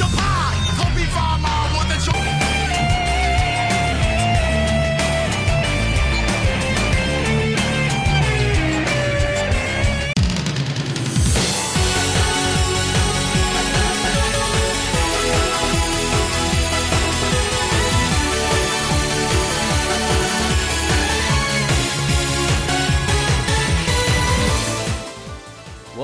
your power.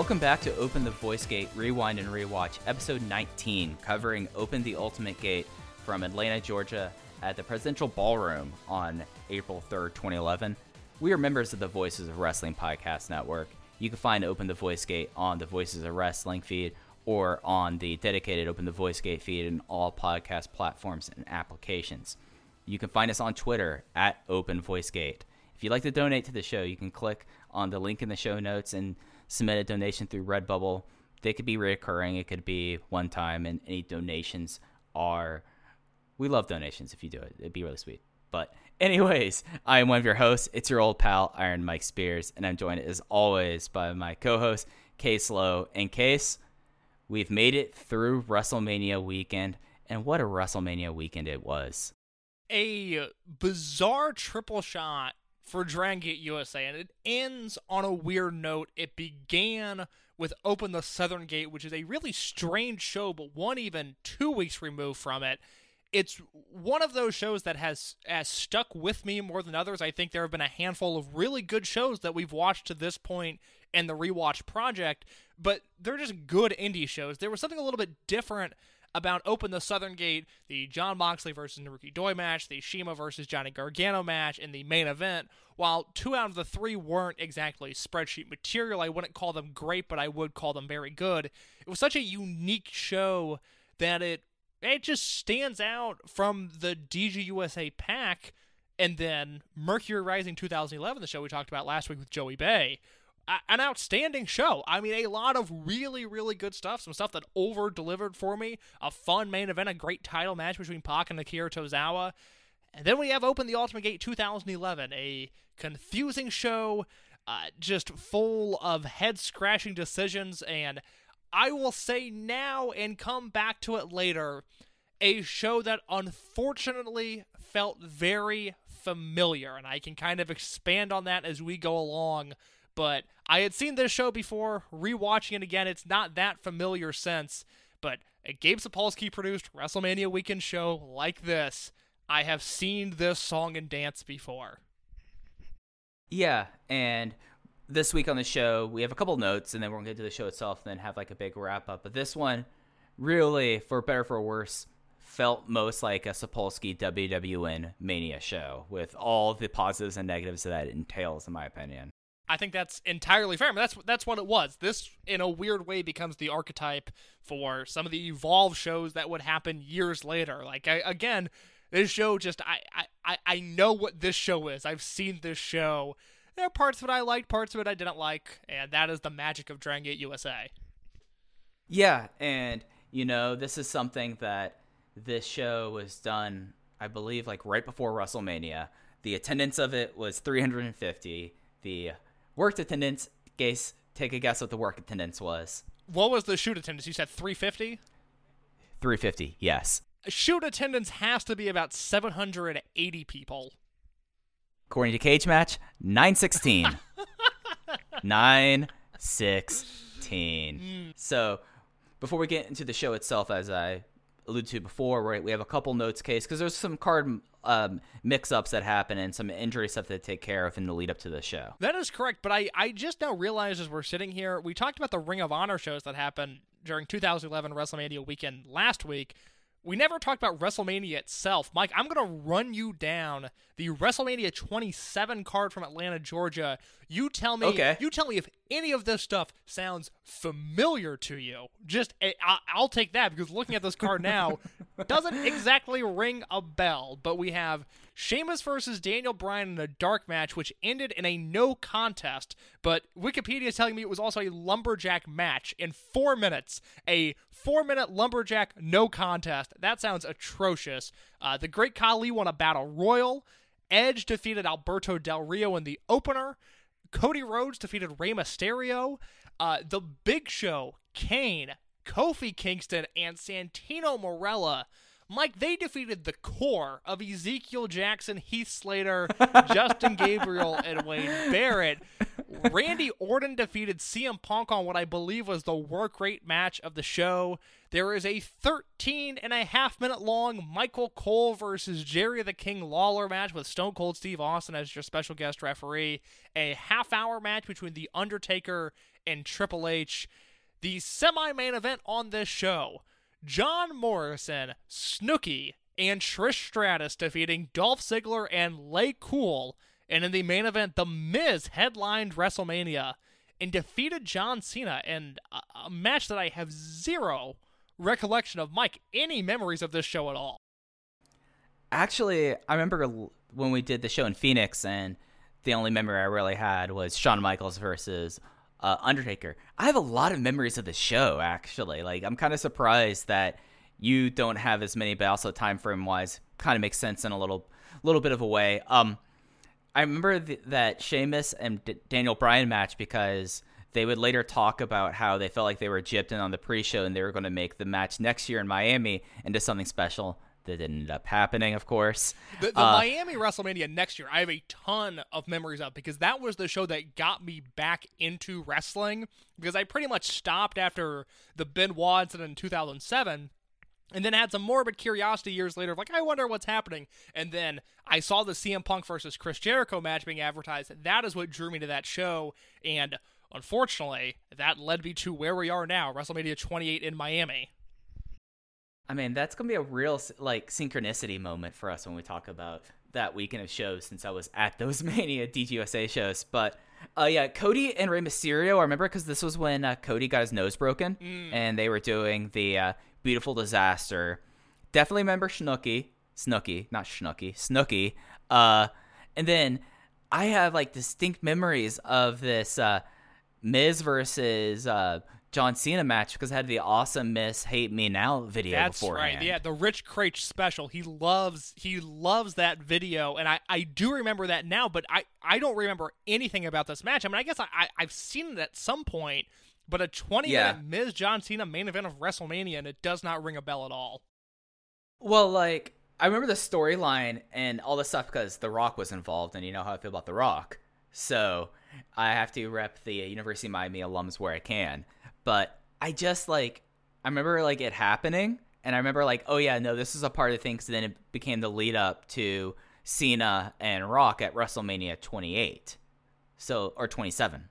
Welcome back to Open the Voice Gate Rewind and Rewatch, episode 19, covering Open the Ultimate Gate from Atlanta, Georgia, at the Presidential Ballroom on April 3rd, 2011. We are members of the Voices of Wrestling Podcast Network. You can find Open the Voice Gate on the Voices of Wrestling feed or on the dedicated Open the Voice Gate feed in all podcast platforms and applications. You can find us on Twitter at Open Voice Gate. If you'd like to donate to the show, you can click on the link in the show notes and submit a donation through Redbubble. They could be recurring, it could be one time, and any donations are. We love donations if you do it. It'd be really sweet. But, anyways, I am one of your hosts. It's your old pal, Iron Mike Spears, and I'm joined as always by my co host, Case Lowe. And Case, we've made it through WrestleMania weekend, and what a WrestleMania weekend it was. a bizarre triple shot for Dragon Gate USA, and it ends on a weird note. It began with Open the Southern Gate, which is a really strange show, but one even two weeks removed from it. It's one of those shows that has has stuck with me more than others. I think there have been a handful of really good shows that we've watched to this point in the rewatch project, but they're just good indie shows. There was something a little bit different about Open the Southern Gate, the John Moxley versus Naruki Doi match, the CIMA versus Johnny Gargano match, in the main event. While two out of the three weren't exactly spreadsheet material, I wouldn't call them great, but I would call them very good. It was such a unique show that it it just stands out from the DGUSA pack. And then Mercury Rising 2011, the show we talked about last week with Joey Bay, an outstanding show. I mean, a lot of really, really good stuff. Some stuff that over delivered for me. A fun main event, a great title match between Pac and Akira Tozawa. And then we have Open the Ultimate Gate 2011, a confusing show, uh, just full of head scratching decisions. And I will say now and come back to it later, a show that unfortunately felt very familiar. And I can kind of expand on that as we go along. But I had seen this show before, rewatching it again, it's not that familiar sense. But a Gabe Sapolsky produced WrestleMania weekend show like this, I have seen this song and dance before. Yeah, and this week on the show, we have a couple notes, and then we're gonna get to the show itself, and then have like a big wrap up. But this one, really, for better or for worse, felt most like a Sapolsky WWN Mania show, with all the positives and negatives that it entails, in my opinion. I think that's entirely fair. I mean, that's that's what it was. This, in a weird way, becomes the archetype for some of the evolved shows that would happen years later. Like I, again, this show just I, I I know what this show is. I've seen this show. There are parts of it I liked, parts of it I didn't like, and that is the magic of Dragon Gate USA. Yeah, and you know, this is something that this show was done, I believe, like right before WrestleMania. The attendance of it was 350. The worked attendance, guess, take a guess what the work attendance was. What was the shoot attendance? You said 350. 350, yes. Shoot attendance has to be about 780 people. According to Cage Match, 916. 916. So, before we get into the show itself, as I alluded to before, right, we have a couple notes case because there's some card um, mix-ups that happen and some injury stuff to take care of in the lead up to the show. That is correct, but I, I just now realized as we're sitting here, we talked about the Ring of Honor shows that happened during 2011 WrestleMania weekend last week. We never talked about WrestleMania itself. Mike, I'm going to run you down the WrestleMania 27 card from Atlanta, Georgia. You tell me Okay. you tell me if any of this stuff sounds familiar to you. Just eh, I- I'll take that because looking at this card now doesn't exactly ring a bell, but we have Sheamus versus Daniel Bryan in a dark match, which ended in a no contest. But Wikipedia is telling me it was also a lumberjack match in four minutes. A four minute lumberjack no contest. That sounds atrocious. Uh, the Great Khali won a battle royal. Edge defeated Alberto Del Rio in the opener. Cody Rhodes defeated Rey Mysterio. Uh, the Big Show, Kane, Kofi Kingston, and Santino Marella. Mike, they defeated the Corre of Ezekiel Jackson, Heath Slater, Justin Gabriel, and Wade Barrett. Randy Orton defeated CM Punk on what I believe was the work rate match of the show. There is a 13 and a half minute long Michael Cole versus Jerry the King Lawler match with Stone Cold Steve Austin as your special guest referee. A half hour match between The Undertaker and Triple H. The semi main event on this show John Morrison, Snooki, and Trish Stratus defeating Dolph Ziggler and Lay Cool. And in the main event, The Miz headlined WrestleMania and defeated John Cena in a, a match that I have zero recollection of. Mike, any memories of this show at all? Actually, I remember when we did the show in Phoenix, and the only memory I really had was Shawn Michaels versus uh, Undertaker. I have a lot of memories of the show, actually. Like, I'm kind of surprised that you don't have as many, but also time frame wise, kind of makes sense in a little, little bit of a way. Um, I remember th- that Sheamus and D- Daniel Bryan match because they would later talk about how they felt like they were gypped in on the pre-show and they were going to make the match next year in Miami into something special. That didn't end up happening, of course. The, the Uh, Miami WrestleMania next year, I have a ton of memories of because that was the show that got me back into wrestling. Because I pretty much stopped after the Benoit incident in 2007, and then had some morbid curiosity years later of like, I wonder what's happening. And then I saw the CM Punk versus Chris Jericho match being advertised. That is what drew me to that show, and unfortunately, that led me to where we are now, WrestleMania 28 in Miami. I mean, that's gonna be a real like synchronicity moment for us when we talk about that weekend of shows. Since I was at those Mania DGUSA shows, but uh, yeah, Cody and Rey Mysterio. I remember because this was when uh, Cody got his nose broken, and they were doing the uh, Beautiful Disaster. Definitely remember Snooki, Snooki, not Snooki, Snooki. Uh, and then I have like distinct memories of this uh, Miz versus uh, John Cena match because I had the awesome Miz Hate Me Now video That's beforehand. right. Yeah, the Rich Craich special. He loves he loves that video, and I, I do remember that now, but I, I don't remember anything about this match. I mean, I guess I, I I've seen it at some point, but a 20 Yeah. minute Miz John Cena main event of WrestleMania, and it does not ring a bell at all. Well, like I remember the storyline and all this stuff because The Rock was involved, and you know how I feel about The Rock. So I have to rep the University of Miami alums where I can. But I just like I remember like it happening, and I remember like, oh yeah, no, this is a part of the thing. So then it became the lead up to Cena and Rock at WrestleMania 28, so or 27.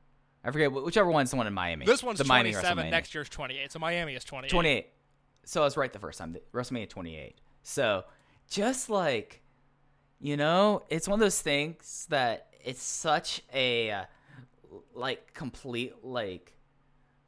I forget whichever one's the one in Miami. This one's the Miami 27, WrestleMania. next year's 28, so Miami is 28. 28. So I was right the first time. WrestleMania 28. So just like, you know, it's one of those things that it's such a uh, like complete like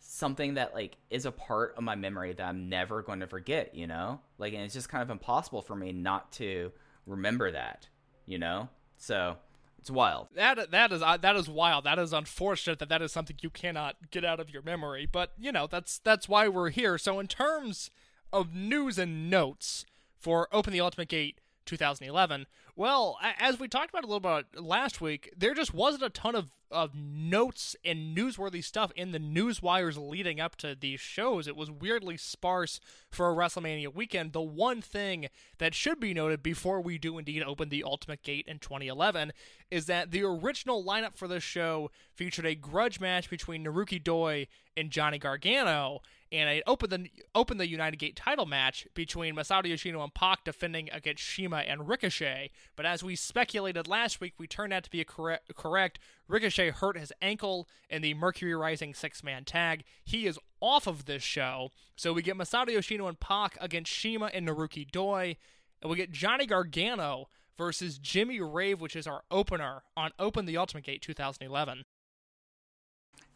something that like is a part of my memory that I'm never going to forget, you know? Like and it's just kind of impossible for me not to remember that, you know? So it's wild. That that is uh, that is wild. That is unfortunate that that is something you cannot get out of your memory. But you know that's that's why we're here. So in terms of news and notes for Open the Ultimate Gate 2011, Well, as we talked about a little bit last week, there just wasn't a ton of, of notes and newsworthy stuff in the news wires leading up to these shows. It was weirdly sparse for a WrestleMania weekend. The one thing that should be noted before we do indeed open the Ultimate Gate in 2011 is that the original lineup for this show featured a grudge match between Naruki Doi and Johnny Gargano and it opened the opened the United Gate title match between Masato Yoshino and Pac defending against CIMA and Ricochet. But as we speculated last week, we turned out to be correct. correct. Ricochet hurt his ankle in the Mercury Rising six man tag. He is off of this show, so we get Masato Yoshino and Pac against CIMA and Naruki Doi, and we get Johnny Gargano versus Jimmy Rave, which is our opener on Open the Ultimate Gate 2011.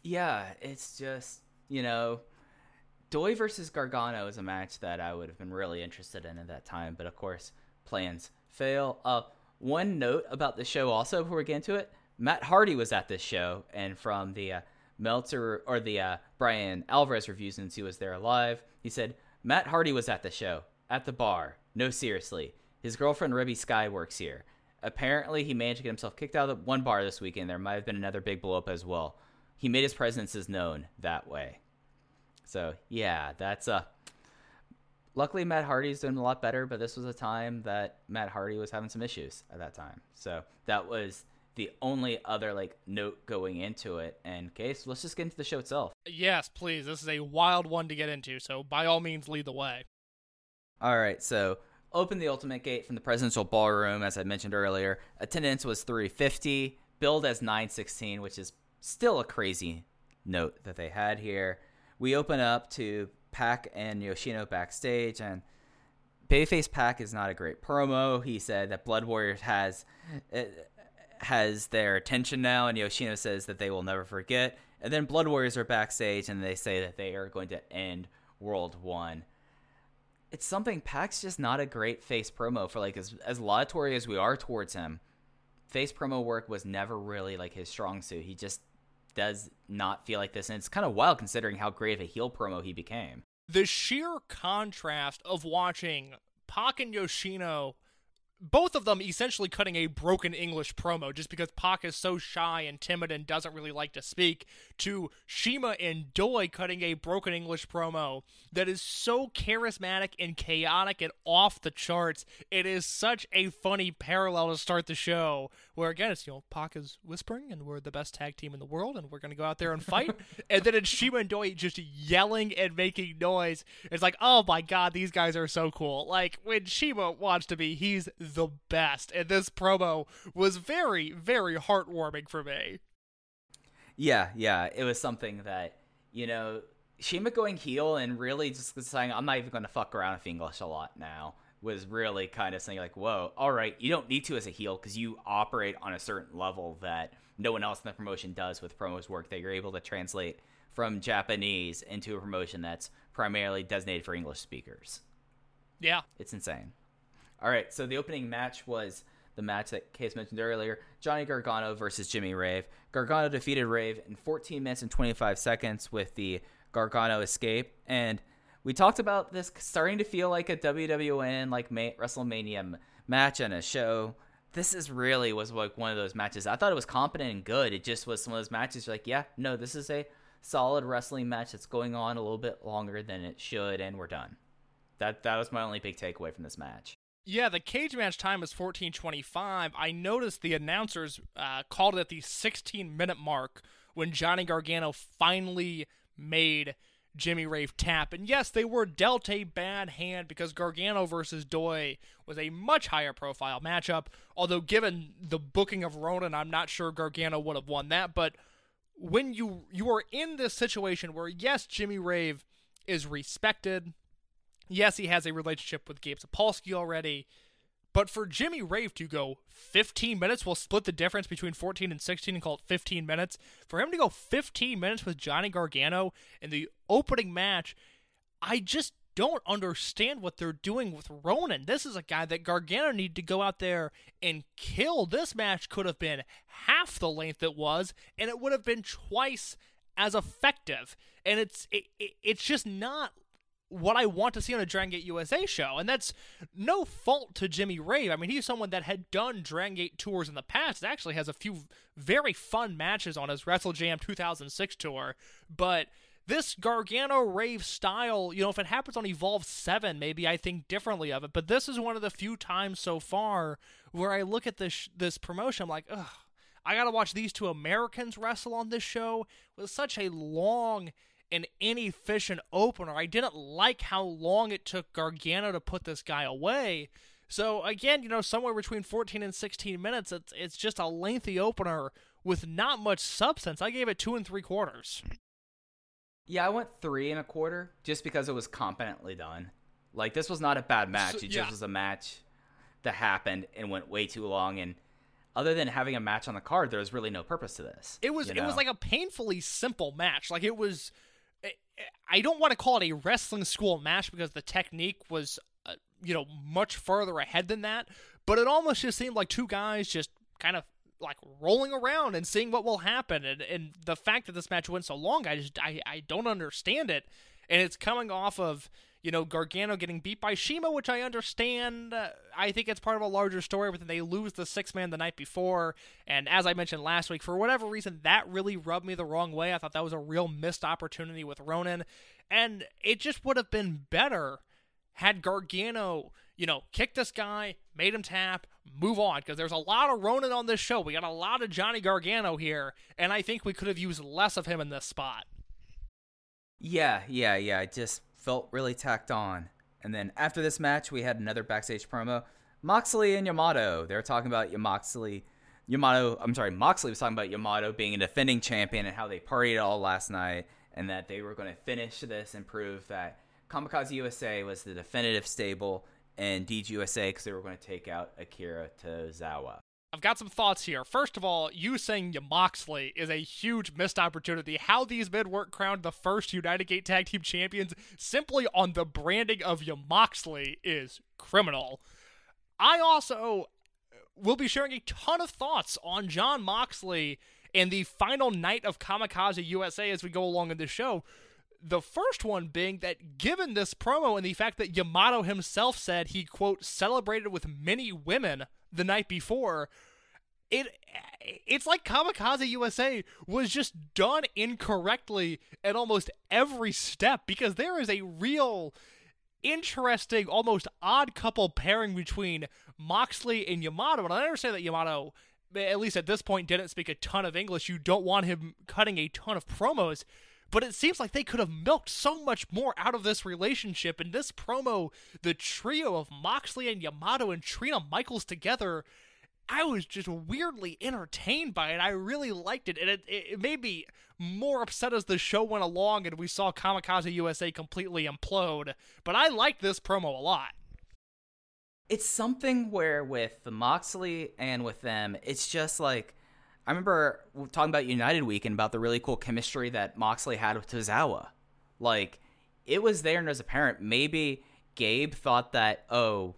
Yeah, it's just you know, Doi versus Gargano is a match that I would have been really interested in at that time, but of course plans fail. Uh, one note about the show also before we get into it, Matt Hardy was at this show, and from the uh, Meltzer or the uh, Bryan Alvarez reviews, since he was there live, he said Matt Hardy was at the show at the bar. No, seriously, his girlfriend Reby Sky works here. Apparently, he managed to get himself kicked out of one bar this weekend. There might have been another big blow up as well. He made his presences known that way. So yeah, that's uh luckily Matt Hardy's doing a lot better, but this was a time that Matt Hardy was having some issues at that time. So that was the only other like note going into it. And case, let's just get into the show itself. Yes, please. This is a wild one to get into, so by all means, lead the way. All right, so open the Ultimate Gate from the Presidential Ballroom, as I mentioned earlier. Attendance was 350, billed as 916, which is still a crazy note that they had here. We open up to Pac and Yoshino backstage, and Bayface Pac is not a great promo. He said that Blood Warriors has uh, has their attention now, and Yoshino says that they will never forget. And then Blood Warriors are backstage, and they say that they are going to end World One it's something Pac's just not a great face promo for like as as laudatory as we are towards him. Face promo work was never really like his strong suit. He just does not feel like this, and it's kind of wild considering how great of a heel promo he became. The sheer contrast of watching Pac and Yoshino, both of them essentially cutting a broken English promo just because Pac is so shy and timid and doesn't really like to speak, to CIMA and Doi cutting a broken English promo that is so charismatic and chaotic and off the charts. It is such a funny parallel to start the show, where again it's you know Pac is whispering and we're the best tag team in the world and we're gonna go out there and fight, and then it's CIMA and Doi just yelling and making noise. It's like oh my god, these guys are so cool. Like when CIMA wants to be, he's the best, and this promo was very very heartwarming for me. Yeah, yeah, it was something that you know CIMA going heel and really just saying I'm not even going to fuck around with English a lot now was really kind of saying like, whoa, all right, you don't need to as a heel because you operate on a certain level that no one else in the promotion does with promos work that you're able to translate from Japanese into a promotion that's primarily designated for English speakers. Yeah, It's insane. All right, so the opening match was the match that Case mentioned earlier Johnny Gargano versus Jimmy Rave. Gargano defeated Rave in 14 minutes and 25 seconds with the Gargano escape. And we talked about this starting to feel like a WWN, like Ma- WrestleMania match and a show. This is really was like one of those matches. I thought it was competent and good. It just was some of those matches. Like, yeah, no, this is a solid wrestling match that's going on a little bit longer than it should, and we're done. That that was my only big takeaway from this match. Yeah, the cage match time was 14:25. I noticed the announcers uh, called it at the 16 minute mark when Johnny Gargano finally made Jimmy Rave tap. And yes, they were dealt a bad hand because Gargano versus Doi was a much higher profile matchup. Although given the booking of Ronin, I'm not sure Gargano would have won that. But when you you are in this situation where yes, Jimmy Rave is respected, yes, he has a relationship with Gabe Sapolsky already. But for Jimmy Rave to go 15 minutes, we'll split the difference between 14 and 16 and call it 15 minutes. For him to go 15 minutes with Johnny Gargano in the opening match, I just don't understand what they're doing with Ronin. This is a guy that Gargano needed to go out there and kill. This match could have been half the length it was, and it would have been twice as effective. And it's it, it, it's just not what I want to see on a Dragon Gate USA show. And that's no fault to Jimmy Rave. I mean, he's someone that had done Dragon Gate tours in the past. It actually has a few very fun matches on his Wrestle Jam 2006 tour. But this Gargano Rave style, you know, if it happens on Evolve 7, maybe I think differently of it. But this is one of the few times so far where I look at this this promotion, I'm like, ugh, I gotta watch these two Americans wrestle on this show with such a long an inefficient opener. I didn't like how long it took Gargano to put this guy away. So again, you know, somewhere between 14 and 16 minutes, it's it's just a lengthy opener with not much substance. I gave it two and three quarters. Yeah, I went three and a quarter just because it was competently done. Like this was not a bad match. So- it yeah. just was a match that happened and went way too long. And other than having a match on the card, there was really no purpose to this. It was you it was like a painfully simple match. Like it was I- I don't want to call it a wrestling school match because the technique was uh, you know much further ahead than that, but it almost just seemed like two guys just kind of like rolling around and seeing what will happen and and the fact that this match went so long, I just I I don't understand it. And it's coming off of you know, Gargano getting beat by CIMA, which I understand. Uh, I think it's part of a larger story, but then they lose the six man the night before. And as I mentioned last week, for whatever reason, that really rubbed me the wrong way. I thought that was a real missed opportunity with Ronin. And it just would have been better had Gargano, you know, kicked this guy, made him tap, move on, because there's a lot of Ronin on this show. We got a lot of Johnny Gargano here, and I think we could have used less of him in this spot. Yeah, yeah, yeah. Just felt really tacked on. And then after this match, we had another backstage promo. Moxley and Yamato. They were talking about Moxley. Yamato, I'm sorry, Moxley was talking about Yamato being a defending champion and how they partied all last night and that they were going to finish this and prove that Kamikaze USA was the definitive stable and DG USA because they were going to take out Akira Tozawa. I've got some thoughts here. First of all, you saying Moxley is a huge missed opportunity. How these men weren't crowned the first United Gate Tag Team Champions simply on the branding of Moxley is criminal. I also will be sharing a ton of thoughts on John Moxley and the final night of Kamikaze USA as we go along in this show. The first one being that given this promo and the fact that Yamato himself said he, quote, celebrated with many women the night before, it it's like Kamikaze USA was just done incorrectly at almost every step because there is a real interesting, almost odd couple pairing between Moxley and Yamato. And I understand that Yamato, at least at this point, didn't speak a ton of English. You don't want him cutting a ton of promos. But it seems like they could have milked so much more out of this relationship. In this promo, the trio of Moxley and Yamato and Trina Michaels together, I was just weirdly entertained by it. I really liked it, and it, it, made me more upset as the show went along and we saw Kamikaze USA completely implode. But I liked this promo a lot. it's something where with the Moxley and with them, it's just like I remember talking about United Week and about the really cool chemistry that Moxley had with Tozawa. Like it was there and it was apparent. Maybe Gabe thought that oh,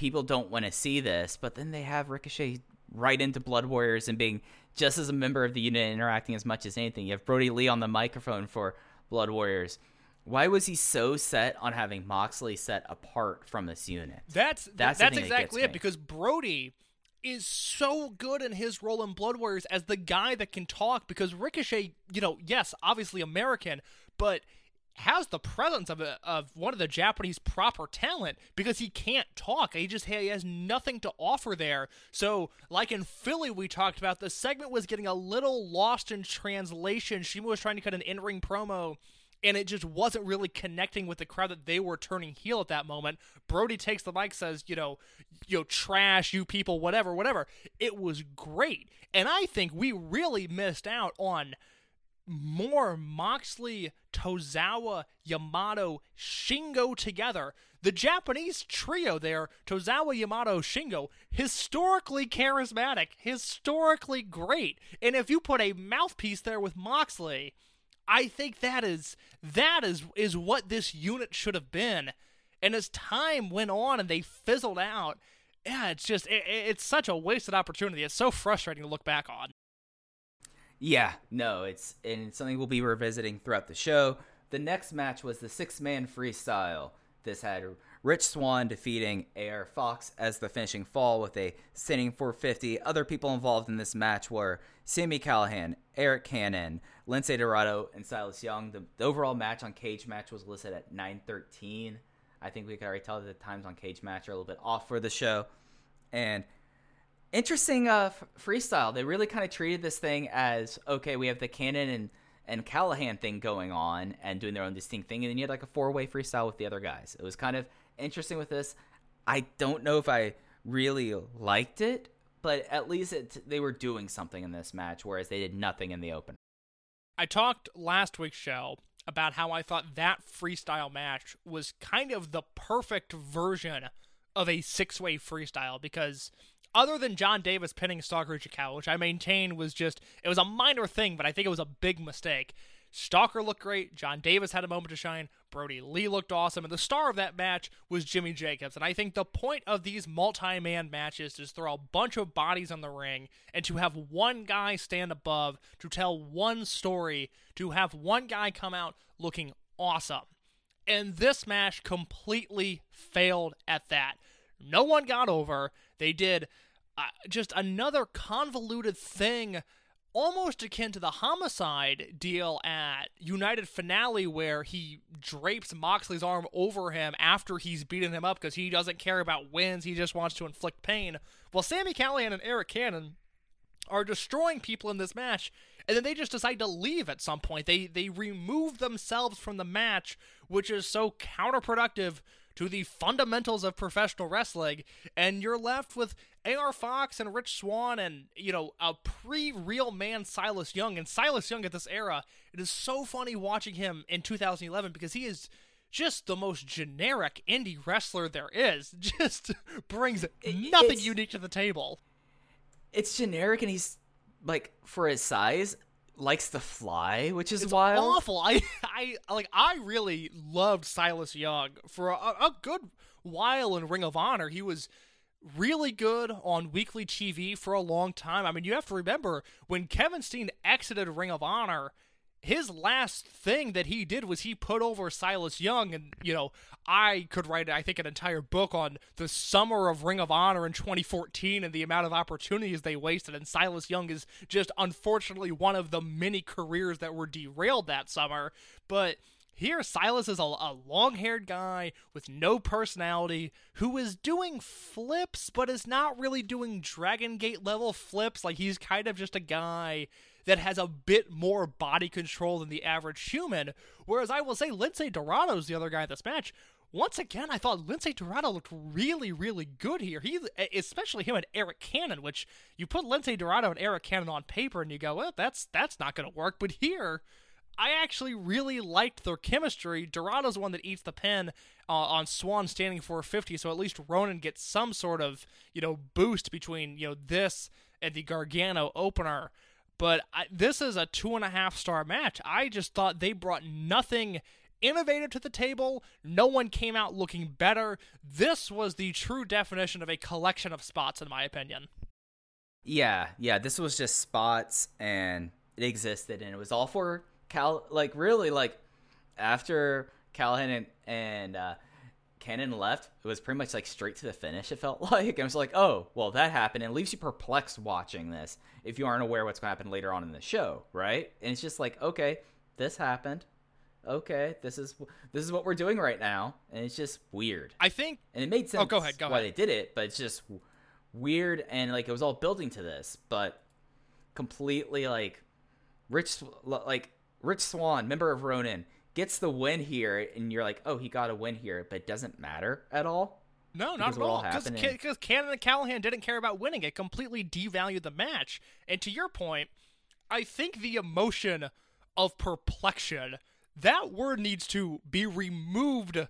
people don't want to see this, but then they have Ricochet right into Blood Warriors and being just as a member of the unit interacting as much as anything. You have Brody Lee on the microphone for Blood Warriors. Why was he so set on having Moxley set apart from this unit? That's That's that's, thing that exactly it me. because Brody is so good in his role in Blood Warriors as the guy that can talk because Ricochet, you know, yes, obviously American, but has the presence of a, of one of the Japanese proper talent because he can't talk. He just he has nothing to offer there. So, like in Philly, we talked about the segment was getting a little lost in translation. CIMA was trying to cut an in-ring promo and it just wasn't really connecting with the crowd that they were turning heel at that moment. Brody takes the mic, says, you know, you trash, you people, whatever, whatever. It was great, and I think we really missed out on more Moxley, Tozawa, Yamato, Shingo together. The Japanese trio there, Tozawa, Yamato, Shingo, historically charismatic, historically great. And if you put a mouthpiece there with Moxley, I think that is that is is what this unit should have been. And as time went on and they fizzled out, yeah, it's just it, it- it's such a wasted opportunity. It's so frustrating to look back on. Yeah, no, it's and it's something we'll be revisiting throughout the show. The next match was the six man freestyle. This had Rich Swann defeating AR Fox as the finishing fall with a sitting 450. Other people involved in this match were Sami Callihan, Arik Cannon, Lince Dorado, and Silas Young. The, the overall match on Cage Match was listed at 913. I think we could already tell that the times on Cage Match are a little bit off for the show. And interesting uh, f- freestyle. They really kind of treated this thing as okay, we have the Cannon and and Callihan thing going on and doing their own distinct thing, and then you had like a four way freestyle with the other guys. It was kind of interesting with this. I don't know if I really liked it, but at least it, they were doing something in this match, whereas they did nothing in the open. I talked last week's show about how I thought that freestyle match was kind of the perfect version of a six way freestyle because other than John Davis pinning Stalker Ichikawa, which I maintain was just it was a minor thing, but I think it was a big mistake. Stalker looked great. John Davis had a moment to shine. Brody Lee looked awesome. And the star of that match was Jimmy Jacobs. And I think the point of these multi man matches is to throw a bunch of bodies on the ring and to have one guy stand above, to tell one story, to have one guy come out looking awesome. And this match completely failed at that. No one got over. They did uh, just another convoluted thing almost akin to the homicide deal at United Finale, where he drapes Moxley's arm over him after he's beaten him up because he doesn't care about wins, he just wants to inflict pain. Well, Sami Callihan and Arik Cannon are destroying people in this match, and then they just decide to leave at some point. They they remove themselves from the match, which is so counterproductive to the fundamentals of professional wrestling, and you're left with AR Fox and Rich Swann and, you know, a pre real man Silas Young. And Silas Young at this era, it is so funny watching him in 2011 because he is just the most generic indie wrestler there is. Just brings nothing it's- unique to the table. It's generic, and he's like for his size likes to fly, which is It's wild. awful. I, I like. I really loved Silas Young for a, a good while in Ring of Honor. He was really good on weekly TV for a long time. I mean, you have to remember when Kevin Steen exited Ring of Honor. His last thing that he did was he put over Silas Young, and you know I could write I think an entire book on the summer of Ring of Honor in 2014 and the amount of opportunities they wasted. And Silas Young is just unfortunately one of the many careers that were derailed that summer. But here, Silas is a, a long haired guy with no personality who is doing flips, but is not really doing Dragon Gate level flips. Like, he's kind of just a guy that has a bit more body control than the average human. Whereas I will say, Lince Dorado's the other guy in this match. Once again, I thought Lince Dorado looked really, really good here. He, especially him and Arik Cannon, which you put Lince Dorado and Arik Cannon on paper, and you go, well, that's that's not going to work. But here, I actually really liked their chemistry. Dorado's the one that eats the pin uh, on Swann standing 450, so at least Ronin gets some sort of you know boost between you know this and the Gargano opener. But I, this is a two and a half star match. I just thought they brought nothing innovative to the table. No one came out looking better. This was the true definition of a collection of spots, in my opinion. Yeah, yeah. This was just spots, and it existed, and it was all for Cal. Like really, like after Callihan and, and uh, Cannon left, it was pretty much like straight to the finish. It felt like I was like, oh, well, that happened, and it leaves you perplexed watching this if you aren't aware what's going to happen later on in the show, right? And it's just like, okay, this happened. Okay, this is this is what we're doing right now, and it's just weird. I think And it made sense Oh, go ahead, go why ahead. they did it, but it's just weird and like it was all building to this, but completely like Rich like Rich Swann, member of Ronin, gets the win here, and you're like, oh, he got a win here, but it doesn't matter at all. No, not at all all. Because happened because Cannon and Callihan didn't care about winning. It completely devalued the match. And to your point, I think the emotion of perplexion, that word needs to be removed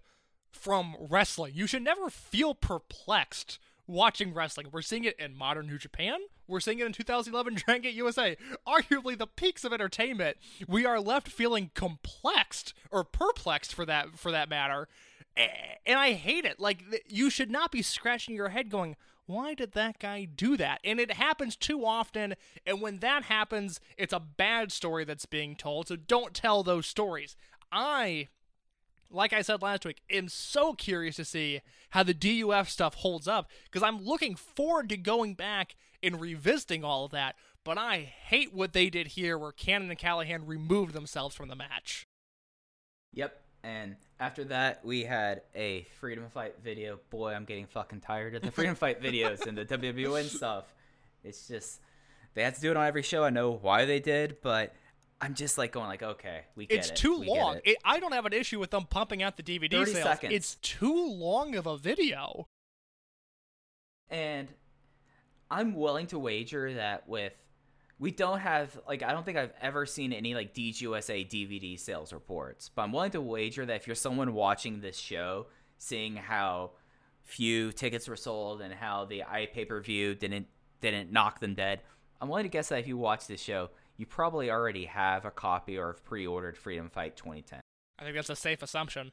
from wrestling. You should never feel perplexed watching wrestling. We're seeing it in modern New Japan. We're seeing it in 2011 Dragon Gate USA. Arguably the peaks of entertainment. We are left feeling complexed or perplexed for that for that matter. And I hate it. Like you should not be scratching your head going, why did that guy do that? And it happens too often. And when that happens, it's a bad story that's being told. So don't tell those stories. I, like I said last week, am so curious to see how the DUF stuff holds up because I'm looking forward to going back and revisiting all of that. But I hate what they did here, where Cannon and Callihan removed themselves from the match. Yep. And after that, we had a Freedom Fight video. Boy, I'm getting fucking tired of the Freedom Fight videos and the WWN stuff. It's just they had to do it on every show. I know why they did, but I'm just like going like, okay, we get It's it. too We long. it. It, I don't have an issue with them pumping out the DVD 30 sales. seconds. It's too long of a video. And I'm willing to wager that with we don't have like I don't think I've ever seen any like DGUSA DVD sales reports, but I'm willing to wager that if you're someone watching this show, seeing how few tickets were sold and how the i pay per view didn't didn't knock them dead, I'm willing to guess that if you watch this show, you probably already have a copy or have pre-ordered Freedom Fight 2010. I think that's a safe assumption.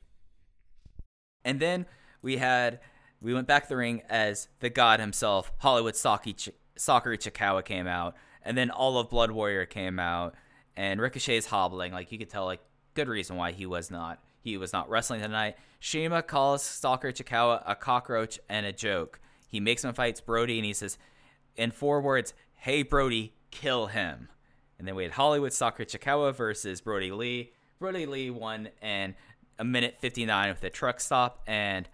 And then we had we went back to the ring as the god himself, Hollywood Saki Ch- Sakura Chikawa came out, and then all of Blood Warrior came out, and Ricochet's hobbling. Like you could tell, like good reason why he was not he was not wrestling tonight. CIMA calls Stalker Ichikawa a cockroach and a joke. He makes him fights Brody, and he says in four words, "Hey Brody, kill him." And then we had Hollywood Stalker Ichikawa versus Brody Lee. Brody Lee won in a minute 59 with a truck stop, and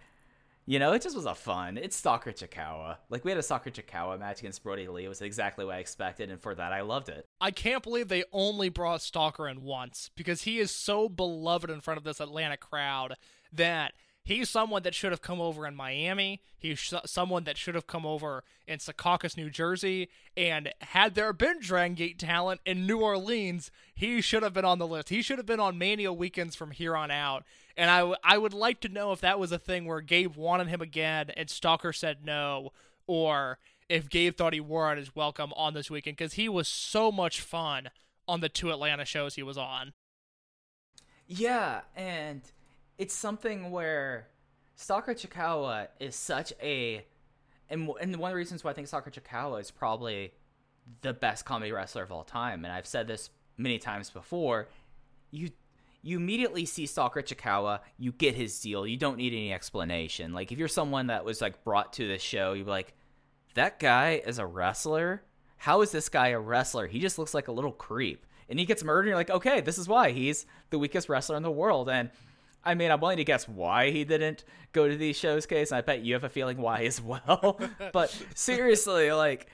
you know, it just was a fun. It's Stalker Ichikawa. Like we had a Stalker Ichikawa match against Brody Lee. It was exactly what I expected, and for that, I loved it. I can't believe they only brought Stalker in once because he is so beloved in front of this Atlanta crowd that he's someone that should have come over in Miami. He's sh- someone that should have come over in Secaucus, New Jersey. And had there been Dragon Gate talent in New Orleans, he should have been on the list. He should have been on Mania weekends from here on out. And I, w- I would like to know if that was a thing where Gabe wanted him again and Stalker said no, or if Gabe thought he wore out his welcome on this weekend because he was so much fun on the two Atlanta shows he was on. Yeah, and it's something where Stalker Ichikawa is such a, and and one of the reasons why I think Stalker Ichikawa is probably the best comedy wrestler of all time, and I've said this many times before. You you immediately see Stalker Ichikawa, you get his deal. You don't need any explanation. Like if you're someone that was like brought to this show, you'd be like, that guy is a wrestler. How is this guy a wrestler? He just looks like a little creep. And he gets murdered. And you're like, okay, this is why he's the weakest wrestler in the world. And I mean, I'm willing to guess why he didn't go to these shows, case. And I bet you have a feeling why as well. but seriously, like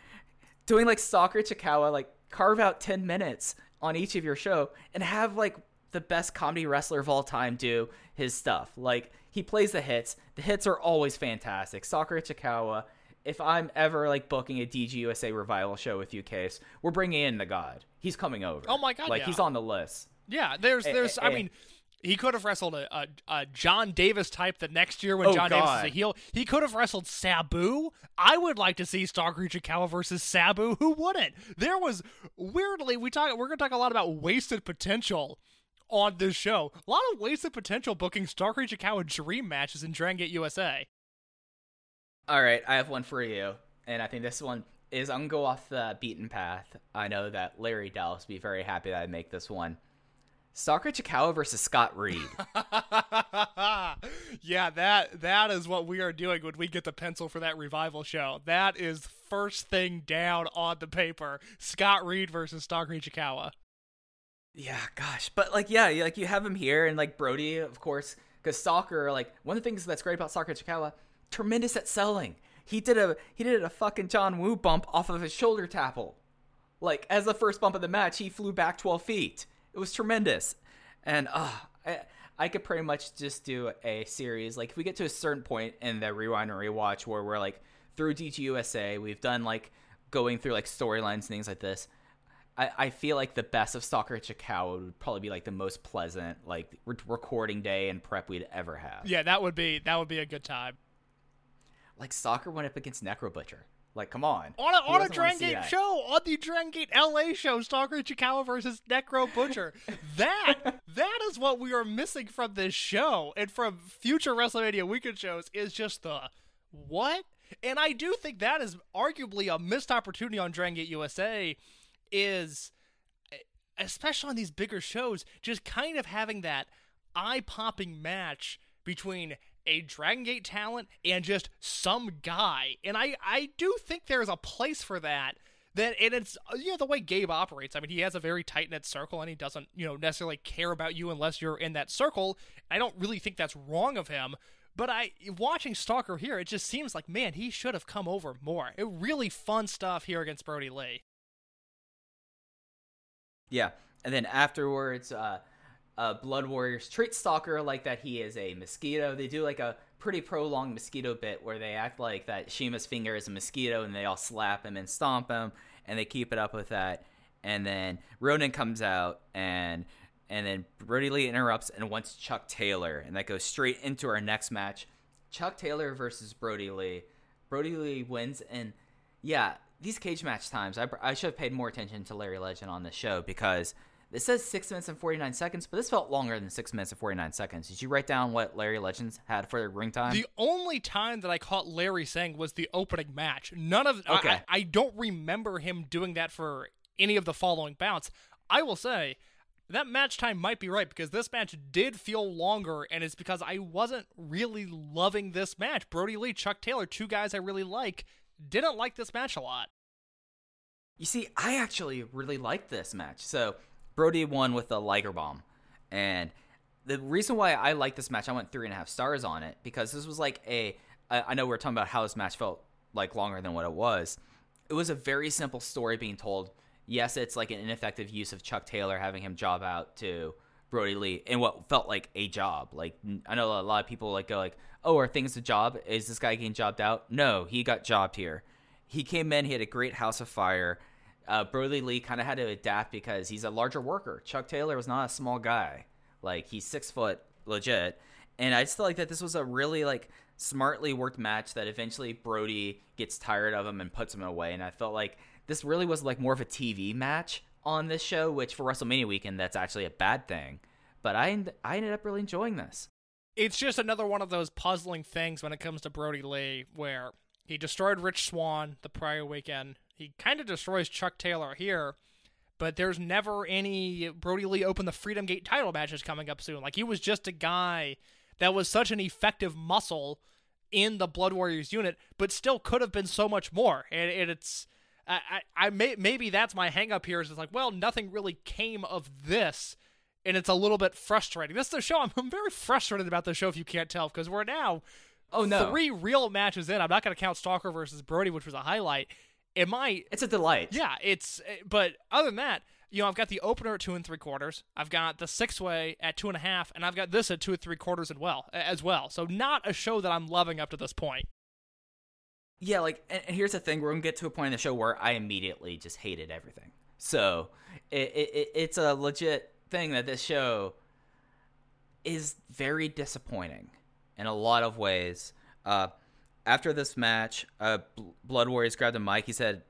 doing like Stalker Ichikawa, like carve out 10 minutes on each of your show and have like the best comedy wrestler of all time do his stuff. Like he plays the hits. The hits are always fantastic. Stalker Ichikawa. If I'm ever like booking a DGUSA revival show with you, case, we're bringing in the god. He's coming over. Oh my God, Like yeah. he's on the list. Yeah, there's, Eh, there's. eh, I eh. mean, he could have wrestled a, a, a John Davis type the next year when Oh, John Davis God. is a heel. He could have wrestled Sabu. I would like to see Stalker Ichikawa versus Sabu. Who wouldn't? There was weirdly we talk. We're gonna talk a lot about wasted potential on this show. A lot of wasted potential booking Stalker Ichikawa dream matches in Dragon Gate USA. All right, I have one for you, and I think this one is I'm gonna go off the beaten path. I know that Larry Dallas would be very happy that I make this one. Stalker Ichikawa versus Scott Reed. yeah, that that is what we are doing when we get the pencil for that revival show. That is first thing down on the paper. Scott Reed versus Stalker Ichikawa. Yeah, gosh, but like, yeah, like you have him here, and like Brody, of course, because soccer, like one of the things that's great about Stalker Ichikawa, tremendous at selling. He did a he did a fucking John Woo bump off of his shoulder tackle. Like as the first bump of the match, he flew back 12 feet. It was tremendous, and uh, I I could pretty much just do a series. Like if we get to a certain point in the rewind and rewatch where we're like through DGUSA, we've done like going through like storylines and things like this. I, I feel like the best of Stalker Ichikawa would probably be like the most pleasant like re- recording day and prep we'd ever have. Yeah, that would be that would be a good time. Like Stalker went up against Necro Butcher. Like come on. On a, Who on a Dragon Gate show, on the Dragon Gate LA show, Stalker Ichikawa versus Necro Butcher. that that is what we are missing from this show and from future WrestleMania weekend shows is just the what? And I do think that is arguably a missed opportunity on Dragon Gate USA is especially on these bigger shows, just kind of having that eye popping match between a Dragon Gate talent and just some guy. And I, I do think there's a place for that. That and it's you know the way Gabe operates. I mean, he has a very tight knit circle, and he doesn't you know necessarily care about you unless you're in that circle. I don't really think that's wrong of him. But I watching Stalker here, it just seems like man, he should have come over more. It really fun stuff here against Brody Lee. Yeah, and then afterwards, uh, uh, Blood Warriors treat Stalker like that he is a mosquito. They do like a pretty prolonged mosquito bit where they act like that CIMA's finger is a mosquito and they all slap him and stomp him and they keep it up with that. And then Ronin comes out and and then Brodie Lee interrupts and wants Chuck Taylor and that goes straight into our next match. Chuck Taylor versus Brodie Lee. Brodie Lee wins and yeah, these cage match times I, I should have paid more attention to Larry Legend on this show because it says six minutes and 49 seconds, but this felt longer than six minutes and 49 seconds. Did you write down what Larry Legends had for their ring time? The only time that I caught Larry saying was the opening match. None of Okay. I, I don't remember him doing that for any of the following bouts. I will say that match time might be right because this match did feel longer, and it's because I wasn't really loving this match. Brodie Lee, Chuck Taylor, two guys I really like, didn't like this match a lot. You see, I actually really liked this match. So Brodie won with a Liger Bomb, and the reason why I like this match, I went three and a half stars on it because this was like a. I know we are talking about how this match felt like longer than what it was. It was a very simple story being told. Yes, it's like an ineffective use of Chuck Taylor having him job out to Brodie Lee in what felt like a job. Like I know a lot of people like go like, "Oh, are things a job? Is this guy getting jobbed out?" No, he got jobbed here. He came in, he had a great House of Fire. Uh, Brodie Lee kind of had to adapt because he's a larger worker. Chuck Taylor was not a small guy. Like he's six foot legit, and I just feel like that this was a really like smartly worked match that eventually Brodie gets tired of him and puts him away. And I felt like this really was like more of a TV match on this show, which for WrestleMania weekend that's actually a bad thing. But I I ended up really enjoying this. It's just another one of those puzzling things when it comes to Brodie Lee, where he destroyed Rich Swann the prior weekend. He kind of destroys Chuck Taylor here, but there's never any Brodie Lee Open the Freedom Gate title matches coming up soon. Like he was just a guy that was such an effective muscle in the Blood Warriors unit, but still could have been so much more. And, and it's I, I, I may, maybe that's my hang up here is it's like, well, nothing really came of this and it's a little bit frustrating. This is the show. I'm, I'm very frustrated about the show if you can't tell because we're now Oh no, three real matches in. I'm not going to count Stalker versus Brodie, which was a highlight. It might, it's a delight. yeah, it's. Eh, but other than that, you know, I've got the opener at two and three quarters. I've got the six way at two and a half, and I've got this at two and three quarters as well. As well, so not a show that I'm loving up to this point. Yeah, like, and, here's the thing: we're gonna get to a point in the show where I immediately just hated everything. So it, it it's a legit thing that this show is very disappointing in a lot of ways. Uh, after this match, uh, Blood Warriors grabbed a mic. He said,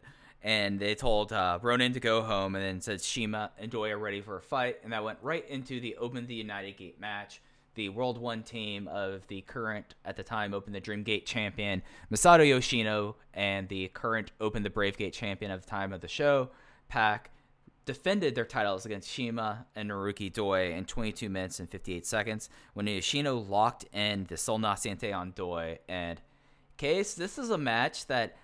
and they told uh, Ronin to go home, and then said CIMA and Doi are ready for a fight, and that went right into the Open the United Gate match. The World One team of the current, at the time, Open the Dream Gate champion Masato Yoshino and the current Open the Brave Gate champion at the time of the show, Pac, defended their titles against CIMA and Naruki Doi in 22 minutes and 58 seconds when Yoshino locked in the Sol Naciente on Doi. And Case, this is a match that,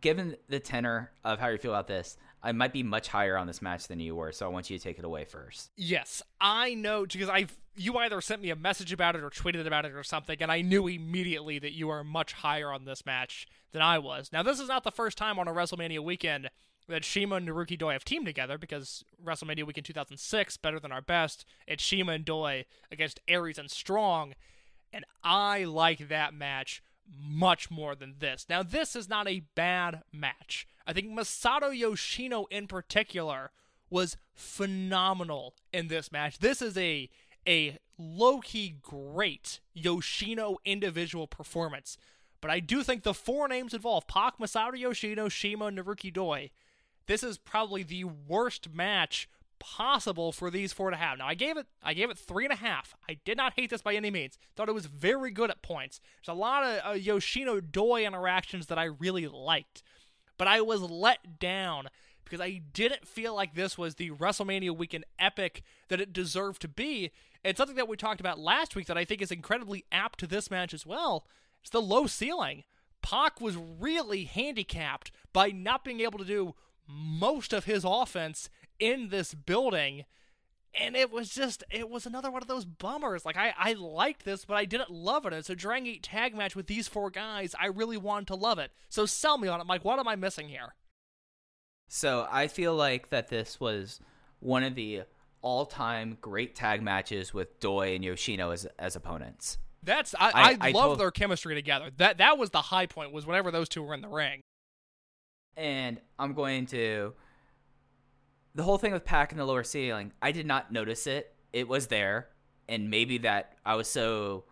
given the tenor of how you feel about this, I might be much higher on this match than you were. So I want you to take it away first. Yes, I know because I you either sent me a message about it or tweeted about it or something, and I knew immediately that you are much higher on this match than I was. Now, this is not the first time on a WrestleMania weekend that CIMA and Naruki Doi have teamed together because WrestleMania weekend 2006, Better Than Our Best, it's CIMA and Doi against Aries and Strong, and I like that match much more than this. Now, this is not a bad match. I think Masato Yoshino in particular was phenomenal in this match. This is a a low key great Yoshino individual performance. But I do think the four names involved Pac, Masato Yoshino, CIMA, Naruki Doi. This is probably the worst match possible for these four to have. Now I gave it I gave it three and a half. I did not hate this by any means. Thought it was very good at points. There's a lot of uh, Yoshino Doi interactions that I really liked, but I was let down because I didn't feel like this was the WrestleMania weekend epic that it deserved to be. And something that we talked about last week that I think is incredibly apt to this match as well is the low ceiling. Pac was really handicapped by not being able to do most of his offense in this building. And it was just, it was another one of those bummers. Like, I, I liked this, but I didn't love it. And so, Dragon Gate tag match with these four guys, I really wanted to love it. So, sell me on it, Mike. What am I missing here? So I feel like that this was one of the all-time great tag matches with Doi and Yoshino as as opponents. That's I, I, I- I love told- their chemistry together. That that was the high point was whenever those two were in the ring. And I'm going to the whole thing with Pac in the lower ceiling. I did not notice it. It was there, and maybe that I was so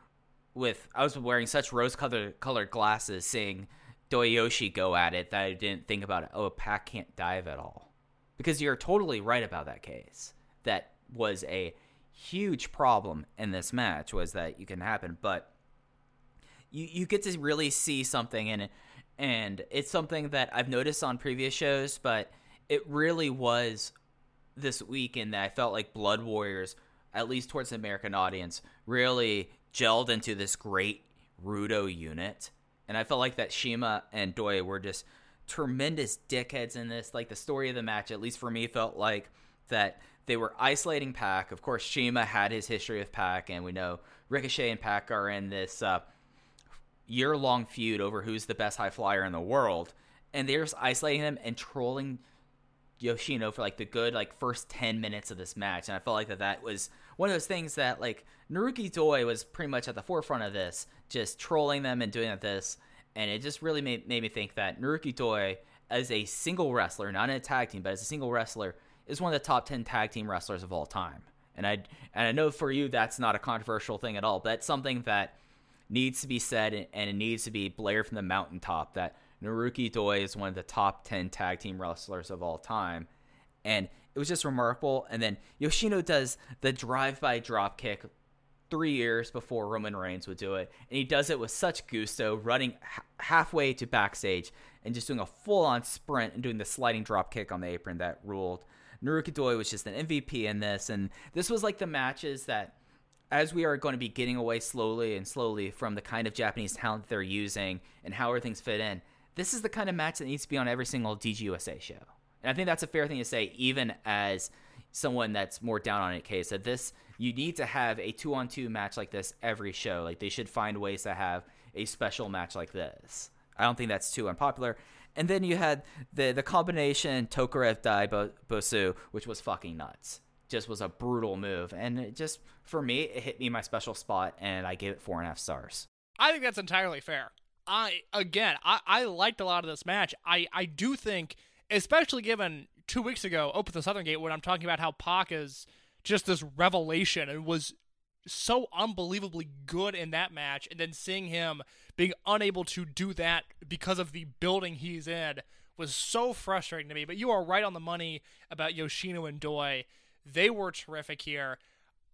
with I was wearing such rose-colored colored glasses, seeing Doyoshi go at it that I didn't think about it. Oh, Pac can't dive at all, because you're totally right about that case. That was a huge problem in this match was that you can happen, but you you get to really see something in it and it's something that I've noticed on previous shows, but it really was this weekend that I felt like Blood Warriors, at least towards the American audience, really gelled into this great Rudo unit. And I felt like that CIMA and Doi were just tremendous dickheads in this. Like the story of the match, at least for me, felt like that they were isolating Pac. Of course, CIMA had his history with Pac, and we know Ricochet and Pac are in this uh, year long feud over who's the best high flyer in the world. And they're just isolating him and trolling Yoshino for like the good like first 10 minutes of this match. And I felt like that that was one of those things that like Naruki Doi was pretty much at the forefront of this, just trolling them and doing this. And it just really made, made me think that Naruki Doi, as a single wrestler, not in a tag team, but as a single wrestler, is one of the top 10 tag team wrestlers of all time. And I and I know for you that's not a controversial thing at all, but that's something that needs to be said and- it needs to be blared from the mountaintop that Naruki Doi is one of the top 10 tag team wrestlers of all time. And it was just remarkable. And then Yoshino does the drive by drop kick three years before Roman Reigns would do it. And he does it with such gusto, running h- halfway to backstage and just doing a full on sprint and doing the sliding drop kick on the apron that ruled. Naruki Doi was just an MVP in this. And this was like the matches that as we are going to be getting away slowly and slowly from the kind of Japanese talent they're using and how everything's fit in, this is the kind of match that needs to be on every single DGUSA show. And I think that's a fair thing to say, even as someone that's more down on it case that this you need to have a two on two match like this every show. Like they should find ways to have a special match like this. I don't think that's too unpopular. And then you had the the combination Tokarev Dai Bosu, which was fucking nuts. Just was a brutal move, and it just for me, it hit me my special spot, and I gave it four and a half stars. I think that's entirely fair. I again, I, I liked a lot of this match. I, I do think, especially given two weeks ago, Open the Southern Gate, when I'm talking about how Pac is just this revelation and was so unbelievably good in that match, and then seeing him being unable to do that because of the building he's in was so frustrating to me. But you are right on the money about Yoshino and Doi. They were terrific here.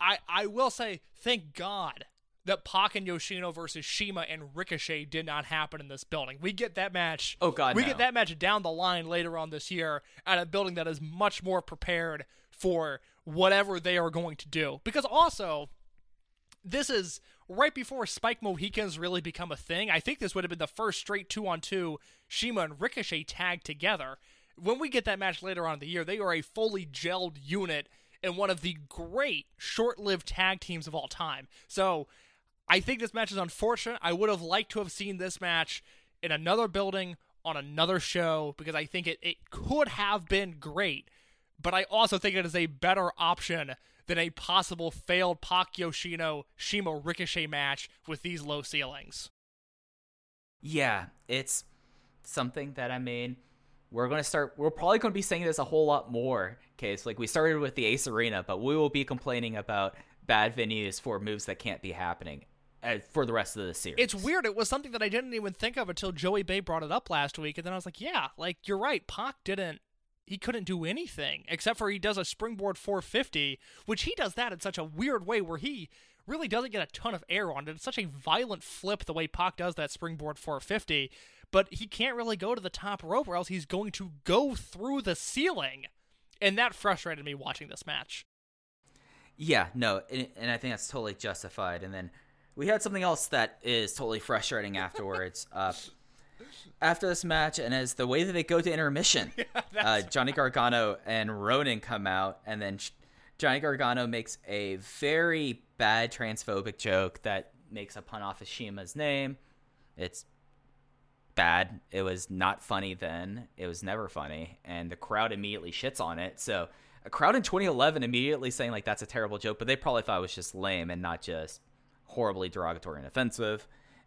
I, I will say, thank God that Pac and Yoshino versus CIMA and Ricochet did not happen in this building. We get that match. Oh, God, we no. get that match down the line later on this year at a building that is much more prepared for whatever they are going to do. Because also, this is right before Spike Mohicans really become a thing. I think this would have been the first straight two on two CIMA and Ricochet tag together. When we get that match later on in the year, they are a fully gelled unit and one of the great short lived tag teams of all time. So I think this match is unfortunate. I would have liked to have seen this match in another building on another show because I think it, it could have been great. But I also think it is a better option than a possible failed Pac Yoshino CIMA Ricochet match with these low ceilings. Yeah, it's something that I mean, we're gonna start. We're probably gonna be saying this a whole lot more. Okay, Case like we started with the Ace Arena, but we will be complaining about bad venues for moves that can't be happening uh, for the rest of the series. It's weird. It was something that I didn't even think of until Joey Bay brought it up last week, and then I was like, yeah, like you're right. Pac didn't. He couldn't do anything except for he does a springboard 450, which he does that in such a weird way where he really doesn't get a ton of air on it. It's such a violent flip the way Pac does that springboard 450. But he can't really go to the top rope or else he's going to go through the ceiling. And that frustrated me watching this match. Yeah, no, and, and I think that's totally justified. And then we had something else that is totally frustrating afterwards. uh, after this match, and as the way that they go to intermission, uh, Johnny Gargano and Ronin come out, and then Sh- Johnny Gargano makes a very bad transphobic joke that makes a pun off of CIMA's name. It's bad. It was not funny then. It was never funny, and the crowd immediately shits on it. So a crowd in 2011 immediately saying like that's a terrible joke, but they probably thought it was just lame and not just horribly derogatory and offensive.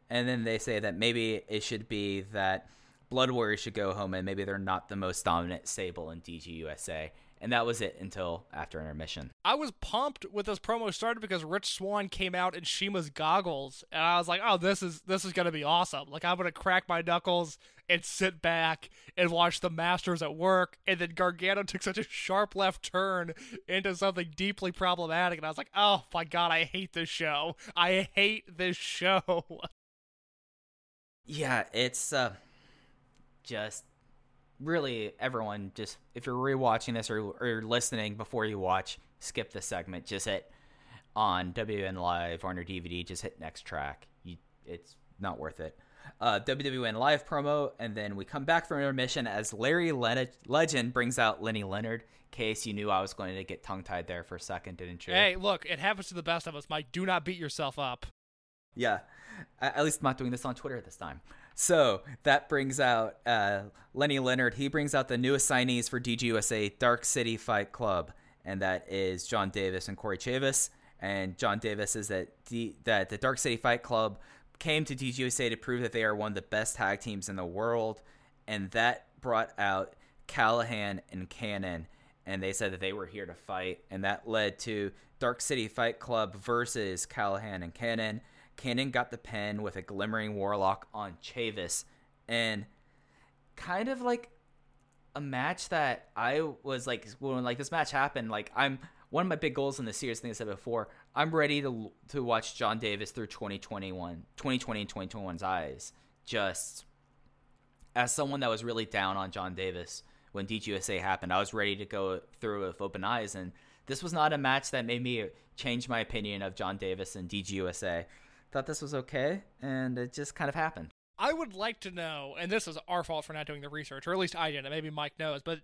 And then they say that maybe it should be that Blood Warriors should go home and maybe they're not the most dominant stable in DGUSA. And that was it until after intermission. I was pumped with this promo started because Rich Swann came out in CIMA's goggles, and I was like, "Oh, this is this is gonna be awesome! Like I'm gonna crack my knuckles and sit back and watch the Masters at work." And then Gargano took such a sharp left turn into something deeply problematic, and I was like, "Oh my god, I hate this show! I hate this show!" Yeah, it's uh, just really everyone just if you're rewatching this or, or listening before you watch, skip this segment. Just hit on WN Live or on your DVD. Just hit next track. You, it's not worth it. Uh, WWN Live promo, and then we come back from intermission as Larry Le- Legend brings out Lenny Leonard. Case you knew I was going to get tongue tied there for a second, didn't you? hey, look, it happens to the best of us, Mike. Do not beat yourself up. Yeah. At least I'm not doing this on Twitter this time. So that brings out uh, Lenny Leonard. He brings out the new assignees for DGUSA Dark City Fight Club, and that is John Davis and Corey Chavis. And John Davis says that D- that the Dark City Fight Club came to DGUSA to prove that they are one of the best tag teams in the world, and that brought out Callihan and Cannon, and they said that they were here to fight, and that led to Dark City Fight Club versus Callihan and Cannon. Cannon got the pin with a glimmering warlock on Chavis, and kind of like a match that I was like when like this match happened. Like I'm one of my big goals in the series. Thing I said before, I'm ready to to watch John Davis through 2021, 2020 and 2021's eyes. Just as someone that was really down on John Davis when DGUSA happened, I was ready to go through with open eyes, and this was not a match that made me change my opinion of John Davis and DGUSA. Thought this was okay, and it just kind of happened. I would like to know, and this is our fault for not doing the research, or at least I didn't. Maybe Mike knows, but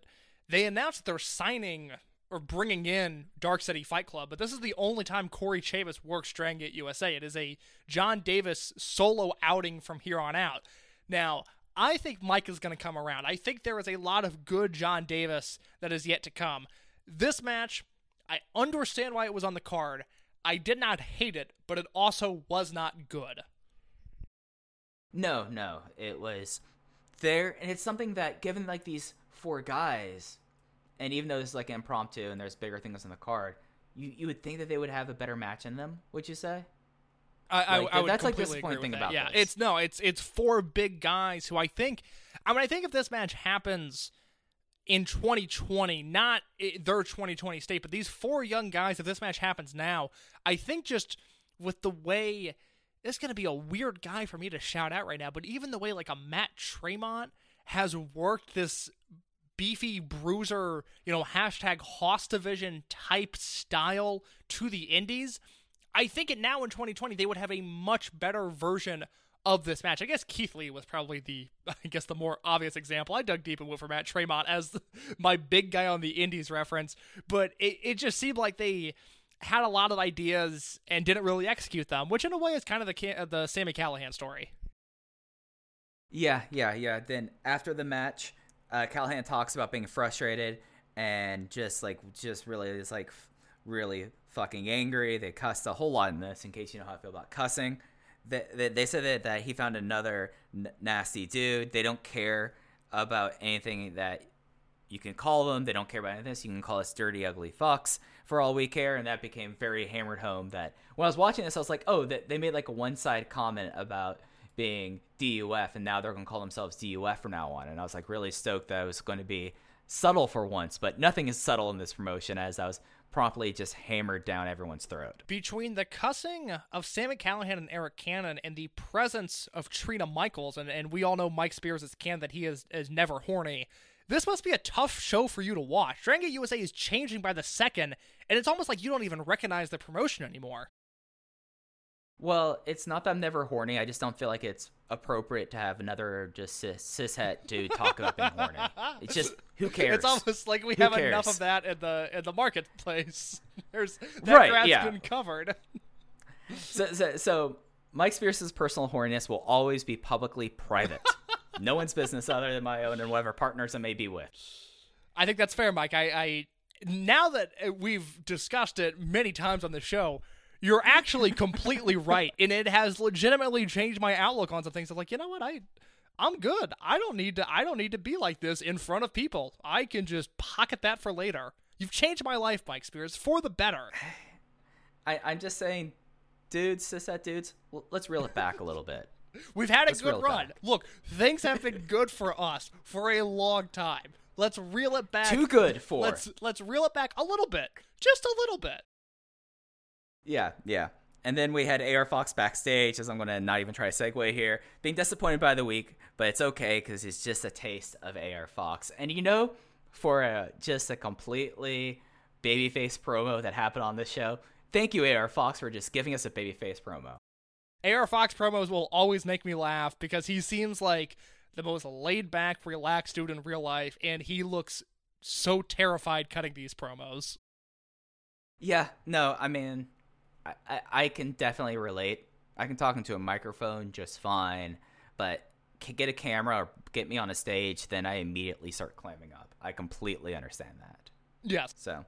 they announced that they're signing or bringing in Dark City Fight Club, but this is the only time Corey Chavis works Dragon USA. It is a John Davis solo outing from here on out. Now, I think Mike is going to come around. I think there is a lot of good John Davis that is yet to come. This match, I understand why it was on the card. I did not hate it, but it also was not good. No, no, it was there, and it's something that given like these four guys, and even though this is like impromptu and there's bigger things on the card, you you would think that they would have a better match in them. Would you say? I, I, Like, I would that's, like, completely disappointing thing that. about yeah, this. it's no, it's it's four big guys who I think. I mean, I think if this match happens in 2020, not their 2020 state, but these four young guys, if this match happens now, I think just with the way it's going to be a weird guy for me to shout out right now, but even the way like a Matt Tremont has worked this beefy bruiser, you know, hashtag Hoss Division type style to the indies, I think it now in 2020 they would have a much better version of this match. I guess Keith Lee was probably the, I guess the more obvious example. I dug deep and went for Matt Tremont as my big guy on the indies reference, but it, it just seemed like they had a lot of ideas and didn't really execute them, which in a way is kind of the the Sami Callihan story. Yeah, yeah, yeah. Then after the match, uh, Callihan talks about being frustrated and just like just really is like really fucking angry. They cussed a whole lot in this. In case you know how I feel about cussing, they they, said that, that he found another n- nasty dude. They don't care about anything that you can call them. They don't care about anything. So you can call us dirty, ugly fucks for all we care. And that became very hammered home. That when I was watching this, I was like, oh, that they made like a one side comment about being DUF, and now they're going to call themselves DUF from now on. And I was like really stoked that it was going to be subtle for once, but nothing is subtle in this promotion as I was promptly just hammered down everyone's throat. Between the cussing of Sami Callihan and Arik Cannon and the presence of Trina Michaels, and, and we all know Mike Spears is can that he is, is never horny, this must be a tough show for you to watch. Dragon Gate USA is changing by the second, and it's almost like you don't even recognize the promotion anymore. Well, it's not that I'm never horny. I just don't feel like it's appropriate to have another just cis cishet dude talk about being horny. It's just who cares? It's almost like we Who have enough of that in the in the marketplace. There's that Right, grass yeah. been covered. so, so, so Mike Spears' personal horniness will always be publicly private. no one's business other than my own and whatever partners I may be with. I think that's fair, Mike. I, I now that uh, we've discussed it many times on the show, you're actually completely right, and it has legitimately changed my outlook on some things. I'm like, you know what, I. I'm good. I don't need to I don't need to be like this in front of people. I can just pocket that for later. You've changed my life, Mike Spears, for the better. I, I'm just saying, dudes, cishet dudes, l- let's reel it back a little bit. We've had a Let's good run. back. Look, things have been good for us for a long time. Let's reel it back. Too good for. Let's let's reel it back a little bit. Just a little bit. Yeah, yeah. And then we had AR Fox backstage, as I'm going to not even try to segue here, being disappointed by the week, but it's okay because it's just a taste of AR Fox. And you know, for a, just a completely babyface promo that happened on this show, thank you, AR Fox, for just giving us a babyface promo. AR Fox promos will always make me laugh because he seems like the most laid back, relaxed dude in real life, and he looks so terrified cutting these promos. Yeah, no, I mean, I, I, I can definitely relate. I can talk into a microphone just fine, but get a camera or get me on a stage, then I immediately start clamming up. I completely understand that. Yes. So,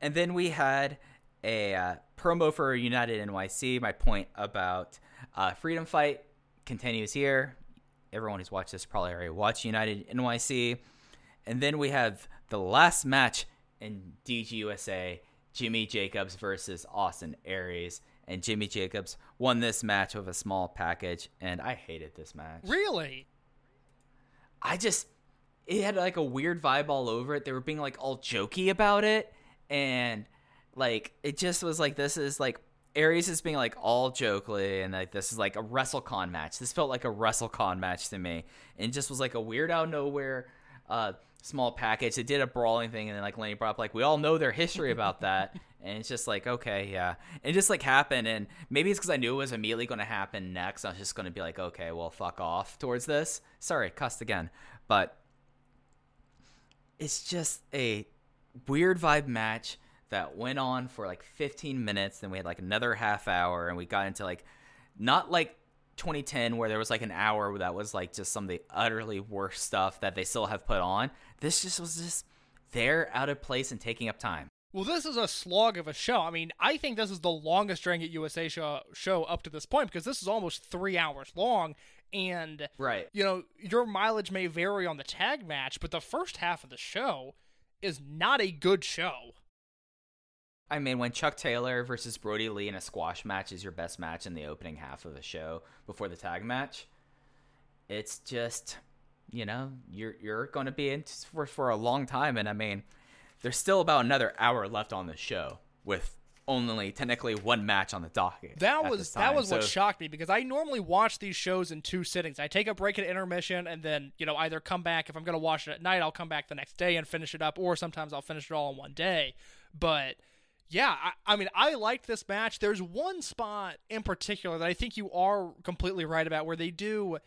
and then we had a uh, promo for United NYC. My point about uh, Freedom Fight continues here. Everyone who's watched this probably already watched United NYC. And then we have the last match in DGUSA Jimmy Jacobs versus Austin Aries. And Jimmy Jacobs won this match with a small package. And I hated this match. Really? I just it had like a weird vibe all over it. They were being like all jokey about it and like it just was like this is like Aries is being like all jokely and like this is like a WrestleCon match. This felt like a WrestleCon match to me. And it just was like a weird out of nowhere uh small package. It did a brawling thing and then like Lenny brought up like we all know their history about that. and it's just like okay, yeah. And it just like happened and maybe it's cuz I knew it was immediately going to happen next. I was just going to be like okay, well fuck off towards this. Sorry, cussed again. But it's just a weird vibe match that went on for like 15 minutes then we had like another half hour and we got into like not like 2010 where there was like an hour that was like just some of the utterly worst stuff that they still have put on this just was just there out of place and taking up time Well, this is a slog of a show. I mean, I think this is the longest Dragon Gate USA show, show up to this point because this is almost three hours long. And, right you know, your mileage may vary on the tag match, but the first half of the show is not a good show. I mean, when Chuck Taylor versus Brodie Lee in a squash match is your best match in the opening half of a show before the tag match, it's just, you know, you're you're going to be in for for a long time, and I mean, there's still about another hour left on the show with only technically one match on the docket. That was that was what shocked me because I normally watch these shows in two sittings. I take a break at intermission and then you know either come back if I'm going to watch it at night, I'll come back the next day and finish it up, or sometimes I'll finish it all in one day. But yeah, I, I mean I liked this match. There's one spot in particular that I think you are completely right about where they do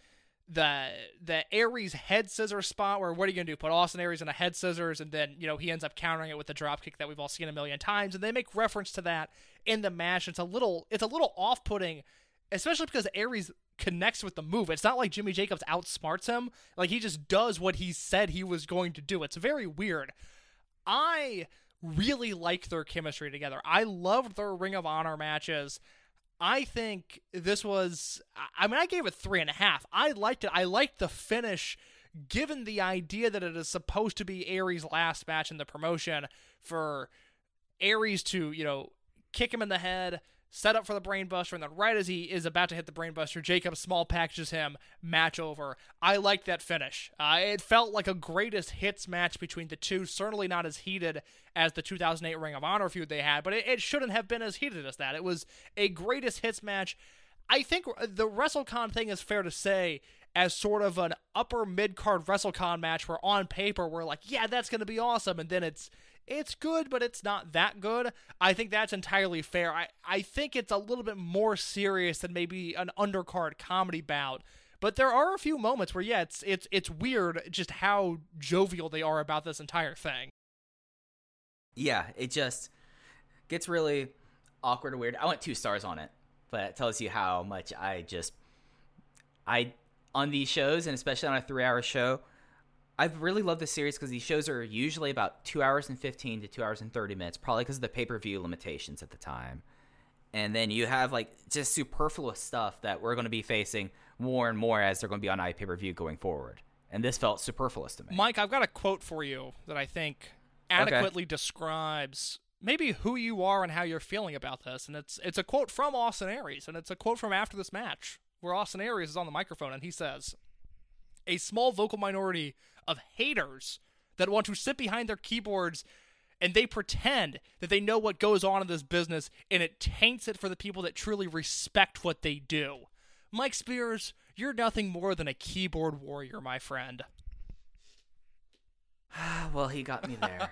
the the Aries head scissors spot where what are you gonna do? Put Austin Aries in a head scissors and then you know he ends up countering it with the drop kick that we've all seen a million times and they make reference to that in the match. It's a little it's a little off putting, especially because Aries connects with the move. It's not like Jimmy Jacobs outsmarts him. Like he just does what he said he was going to do. It's very weird. I really like their chemistry together. I loved their Ring of Honor matches. I think this was. I mean, I gave it three and a half. I liked it. I liked the finish, given the idea that it is supposed to be Aries' last match in the promotion for Aries to, you know, kick him in the head, set up for the brainbuster, and then right as he is about to hit the brainbuster, Jacob Small packages him, match over. I liked that finish. Uh, it felt like a greatest hits match between the two. Certainly not as heated as the 2008 Ring of Honor feud they had, but it, it shouldn't have been as heated as that. It was a greatest hits match. I think the WrestleCon thing is fair to say as sort of an upper mid card WrestleCon match where on paper we're like, yeah, that's going to be awesome, and then it's it's good, but it's not that good. I think that's entirely fair. I, I think it's a little bit more serious than maybe an undercard comedy bout. But there are a few moments where yeah, it's it's it's weird just how jovial they are about this entire thing. Yeah, it just gets really awkward and weird. I went two stars on it, but it tells you how much I just I on these shows and especially on a three hour show, I've really loved this series because these shows are usually about two hours and 15 to two hours and 30 minutes, probably because of the pay per view limitations at the time. And then you have like just superfluous stuff that we're going to be facing more and more as they're going to be on pay per view going forward. And this felt superfluous to me. Mike, I've got a quote for you that I think adequately okay. describes maybe who you are and how you're feeling about this. And it's it's a quote from Austin Aries, and it's a quote from after this match where Austin Aries is on the microphone and he says, "A small vocal minority of haters that want to sit behind their keyboards and they pretend that they know what goes on in this business and it taints it for the people that truly respect what they do. Mike Spears, you're nothing more than a keyboard warrior, my friend. well, he got me there.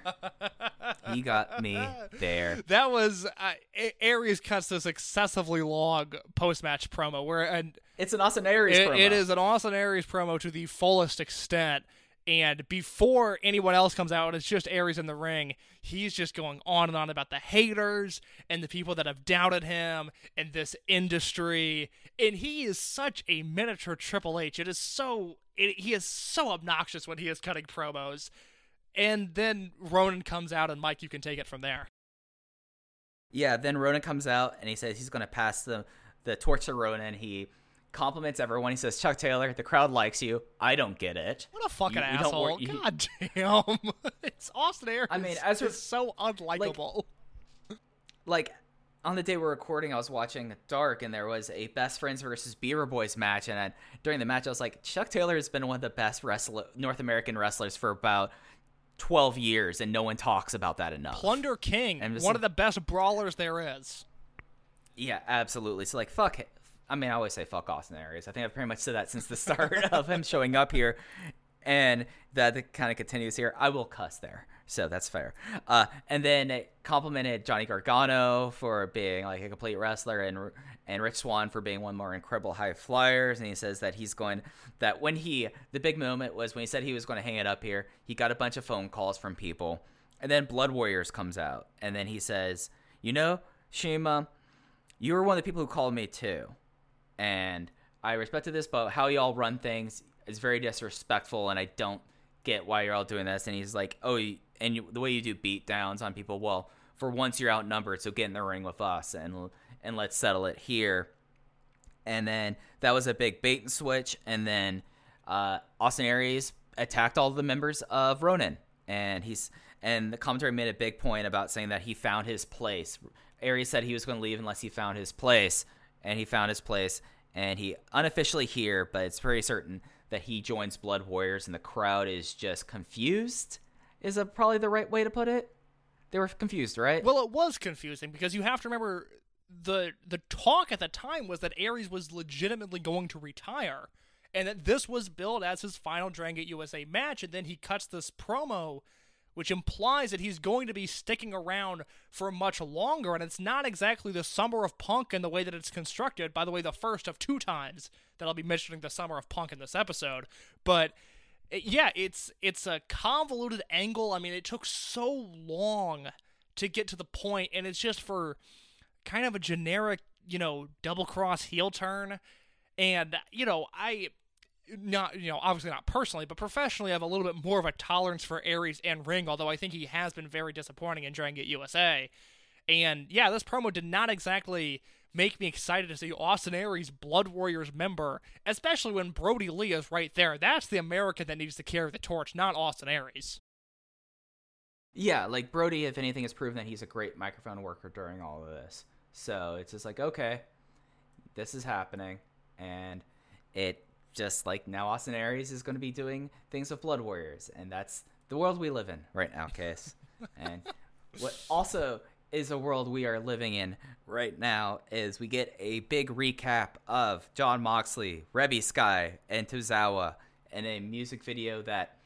he got me there. That was uh, Aries cuts this excessively long post match promo where and it's an Austin Aries it, promo. It is an Austin Aries promo to the fullest extent. And before anyone else comes out, it's just Aries in the ring. He's just going on and on about the haters and the people that have doubted him and this industry. And he is such a miniature Triple H. It is so it, he is so obnoxious when he is cutting promos. And then Ronin comes out, and Mike, you can take it from there. Yeah, then Ronin comes out and he says he's going to pass the the torch to Ronin. He compliments everyone. He says, "Chuck Taylor, the crowd likes you. I don't get it. What a fucking you, asshole! You God damn, it's Austin Aries. I mean, as it's so unlikable. Like, like, on the day we're recording, I was watching Dark, and there was a Best Friends versus Beaver Boys match, and I, during the match, I was like, Chuck Taylor has been one of the best wrestler, North American wrestlers for about 12 years, and no one talks about that enough. Plunder King, one of the best brawlers there is. Yeah, absolutely. So like, fuck it. I mean, I always say fuck Austin Aries. I think I've pretty much said that since the start of him showing up here, and that kind of continues here. I will cuss there, so that's fair. Uh, and then it complimented Johnny Gargano for being like a complete wrestler, and and Rich Swann for being one more incredible high flyers. And he says that he's going that when he the big moment was when he said he was going to hang it up here. He got a bunch of phone calls from people, and then Blood Warriors comes out, and then he says, you know, CIMA, you were one of the people who called me too and I respected this, but how y'all run things is very disrespectful, and I don't get why you're all doing this. And he's like, oh, and you, the way you do beat downs on people, well, for once you're outnumbered, so get in the ring with us and and let's settle it here. And then that was a big bait and switch, and then uh, Austin Aries attacked all the members of Ronin, and he's and the commentary made a big point about saying that he found his place. Aries said he was going to leave unless he found his place, and he found his place. And he unofficially here, but it's pretty certain that he joins Blood Warriors, and the crowd is just confused. Is probably the right way to put it. They were confused, right? Well, it was confusing because you have to remember the the talk at the time was that Aries was legitimately going to retire, and that this was billed as his final Dragon USA match, and then he cuts this promo which implies that he's going to be sticking around for much longer. And it's not exactly the Summer of Punk in the way that it's constructed. By the way, the first of two times that I'll be mentioning the Summer of Punk in this episode. But yeah, it's it's a convoluted angle. I mean, it took so long to get to the point, and it's just for kind of a generic, you know, double cross heel turn. And you know, I not you know obviously not personally but professionally I have a little bit more of a tolerance for Aries and Ring although I think he has been very disappointing in Dragon Gate USA and yeah this promo did not exactly make me excited to see Austin Aries Blood Warriors member especially when Brodie Lee is right there. That's the American that needs to carry the torch not Austin Aries. Yeah like Brodie if anything has proven that he's a great microphone worker during all of this. So it's just like, okay, this is happening. And it just like now Austin Aries is going to be doing things with Blood Warriors. And that's the world we live in right now, Case. and what also is a world we are living in right now is we get a big recap of John Moxley, Reby Sky, and Tozawa in a music video that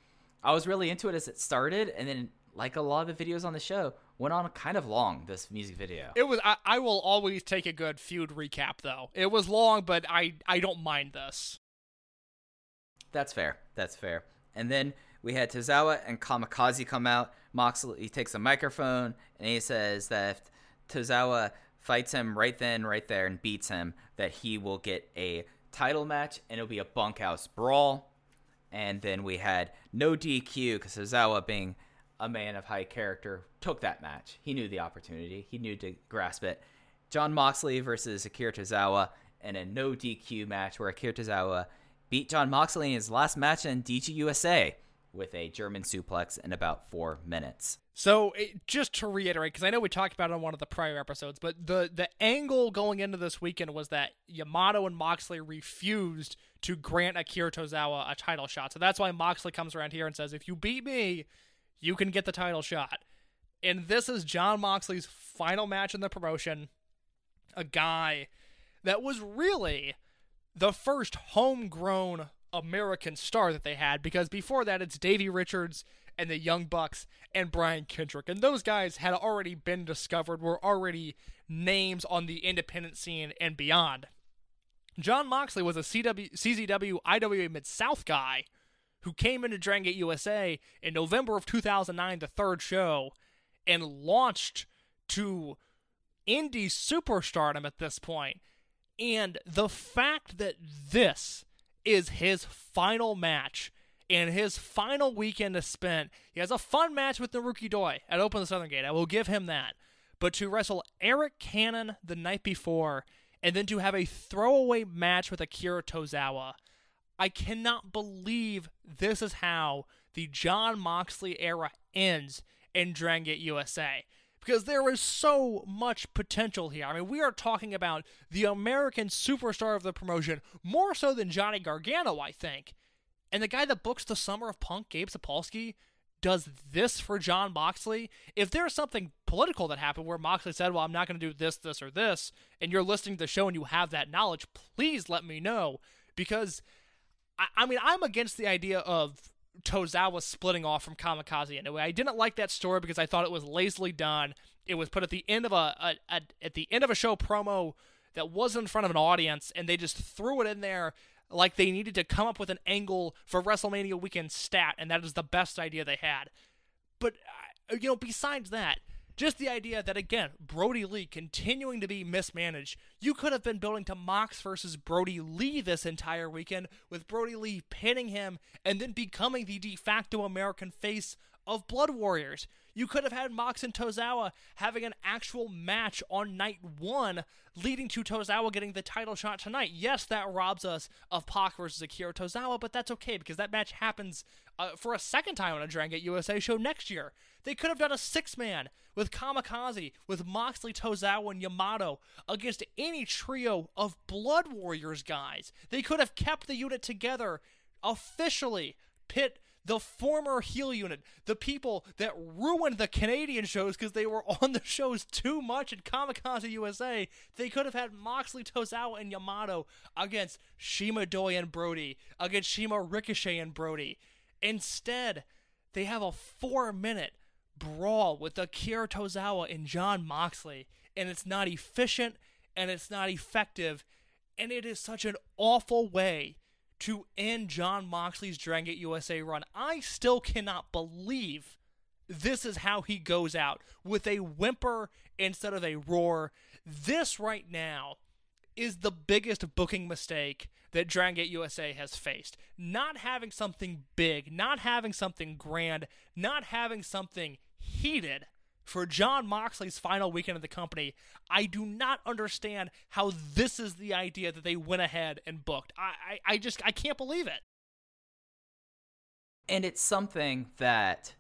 I was really into it as it started, and then like a lot of the videos on the show went on kind of long. This music video. It was. I, I will always take a good feud recap, though. It was long, but I I don't mind this. That's fair. That's fair. And then we had Tozawa and Kamikaze come out. Moxley he takes a microphone and he says that Tozawa fights him right then, right there, and beats him, that he will get a title match and it'll be a bunkhouse brawl. And then we had no DQ because Tozawa, being a man of high character, took that match. He knew the opportunity. He knew to grasp it. John Moxley versus Akira Tozawa in a no DQ match where Akira Tozawa beat John Moxley in his last match in DG USA with a German suplex in about four minutes. So it, just to reiterate, because I know we talked about it on one of the prior episodes, but the the angle going into this weekend was that Yamato and Moxley refused to grant Akira Tozawa a title shot. So that's why Moxley comes around here and says, "If you beat me, you can get the title shot." And this is John Moxley's final match in the promotion. A guy that was really the first homegrown American star that they had because before that it's Davey Richards and the Young Bucks and Brian Kendrick. And those guys had already been discovered, were already names on the independent scene and beyond. John Moxley was a CW, CZW IWA Mid South guy who came into Dragon Gate USA in November of 2009, the third show, and launched to indie superstardom at this point. And the fact that this is his final match and his final weekend is spent. He has a fun match with Naruki Doi at Open the Southern Gate. I will give him that. But to wrestle Arik Cannon the night before and then to have a throwaway match with Akira Tozawa, I cannot believe this is how the John Moxley era ends in Dragon Gate USA because there is so much potential here. I mean, we are talking about the American superstar of the promotion, more so than Johnny Gargano, I think. And the guy that books the Summer of Punk, Gabe Sapolsky, does this for John Moxley. If there's something political that happened where Moxley said, Well, I'm not going to do this, this, or this, and you're listening to the show and you have that knowledge, please let me know. Because, I, I mean, I'm against the idea of Tozawa splitting off from Kamikaze anyway. I didn't like that story because I thought it was lazily done. It was put at the end of a, a, a, at the end of a show promo that wasn't in front of an audience, and they just threw it in there like they needed to come up with an angle for WrestleMania weekend stat, and that is the best idea they had. But uh, you know, besides that, just the idea that again, Brodie Lee continuing to be mismanaged. You could have been building to Mox versus Brodie Lee this entire weekend, with Brodie Lee pinning him and then becoming the de facto American face of Blood Warriors. You could have had Mox and Tozawa having an actual match on night one, leading to Tozawa getting the title shot tonight. Yes, that robs us of Pac versus Akira Tozawa, but that's okay because that match happens uh, for a second time on a Dragon Gate USA show next year. They could have done a six man with Kamikaze, with Moxley, Tozawa, and Yamato against any trio of Blood Warriors guys. They could have kept the unit together officially. Pit the former heel unit, the people that ruined the Canadian shows because they were on the shows too much in Kamikaze USA, they could have had Moxley, Tozawa, and Yamato against CIMA Doi and Brodie, against CIMA Ricochet and Brodie. Instead, they have a four minute brawl with Akira Tozawa and John Moxley, and it's not efficient and it's not effective, and it is such an awful way to end John Moxley's Dragon Gate USA run. I still cannot believe this is how he goes out with a whimper instead of a roar. This right now is the biggest booking mistake that Dragon Gate USA has faced. Not having something big, not having something grand, not having something heated for John Moxley's final weekend of the company, I do not understand how this is the idea that they went ahead and booked. I, I, I just I can't believe it. And it's something that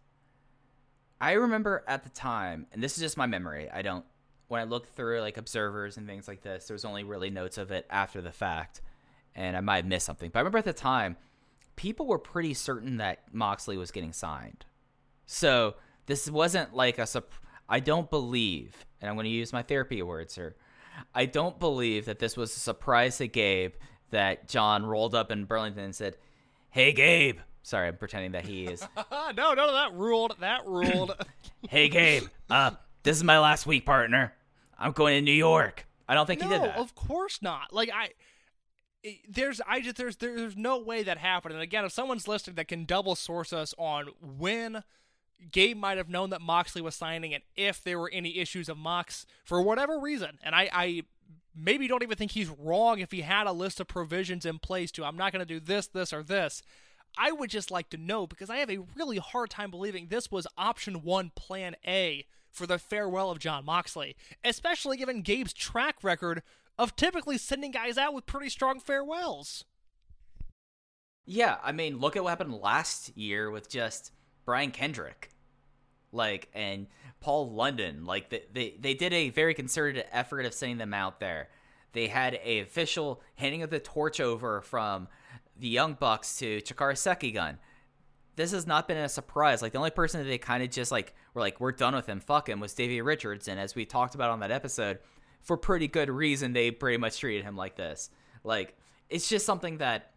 I remember at the time, and this is just my memory. I don't when I looked through like observers and things like this, there was only really notes of it after the fact, and I might have missed something. But I remember at the time, people were pretty certain that Moxley was getting signed. So this wasn't like a sup- I don't believe, and I'm going to use my therapy words here. I don't believe that this was a surprise to Gabe that John rolled up in Burlington and said, "Hey Gabe." Sorry, I'm pretending that he is. no, no, no, that ruled. That ruled. hey Gabe, uh, this is my last week, partner. I'm going to New York. I don't think no, he did that. of course not. Like I, there's I just there's there's no way that happened. And again, if someone's listening that can double source us on when Gabe might have known that Moxley was signing and if there were any issues of Mox for whatever reason, and I I maybe don't even think he's wrong if he had a list of provisions in place to I'm not going to do this, this, or this. I would just like to know because I have a really hard time believing this was option one, plan A for the farewell of John Moxley, especially given Gabe's track record of typically sending guys out with pretty strong farewells. Yeah, I mean, look at what happened last year with just Brian Kendrick, like, and Paul London. Like, they they, they did a very concerted effort of sending them out there. They had a official handing of the torch over from the Young Bucks to Chikara Sekigun. This has not been a surprise. Like the only person that they kind of just like were like, we're done with him, fuck him, was Davey Richards. And as we talked about on that episode, for pretty good reason, they pretty much treated him like this. Like it's just something that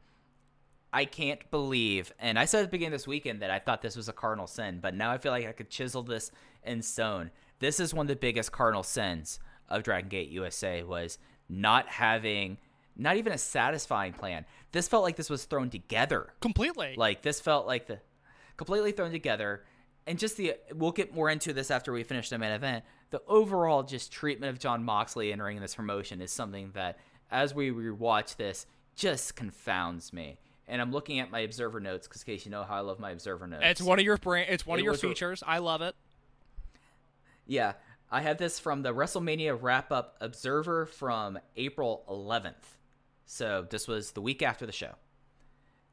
I can't believe. And I said at the beginning of this weekend that I thought this was a cardinal sin, but now I feel like I could chisel this in stone. This is one of the biggest cardinal sins of Dragon Gate USA was not having not even a satisfying plan. This felt like this was thrown together. Completely. Like this felt like the completely thrown together. And just the we'll get more into this after we finish the main event. The overall just treatment of John Moxley entering this promotion is something that as we rewatch this just confounds me. And I'm looking at my observer notes because, in case you know how I love my observer notes. it's one of your brand. It's one It of your features. I love it. Yeah, I have this from the WrestleMania wrap up Observer from April 11th. So this was the week after the show.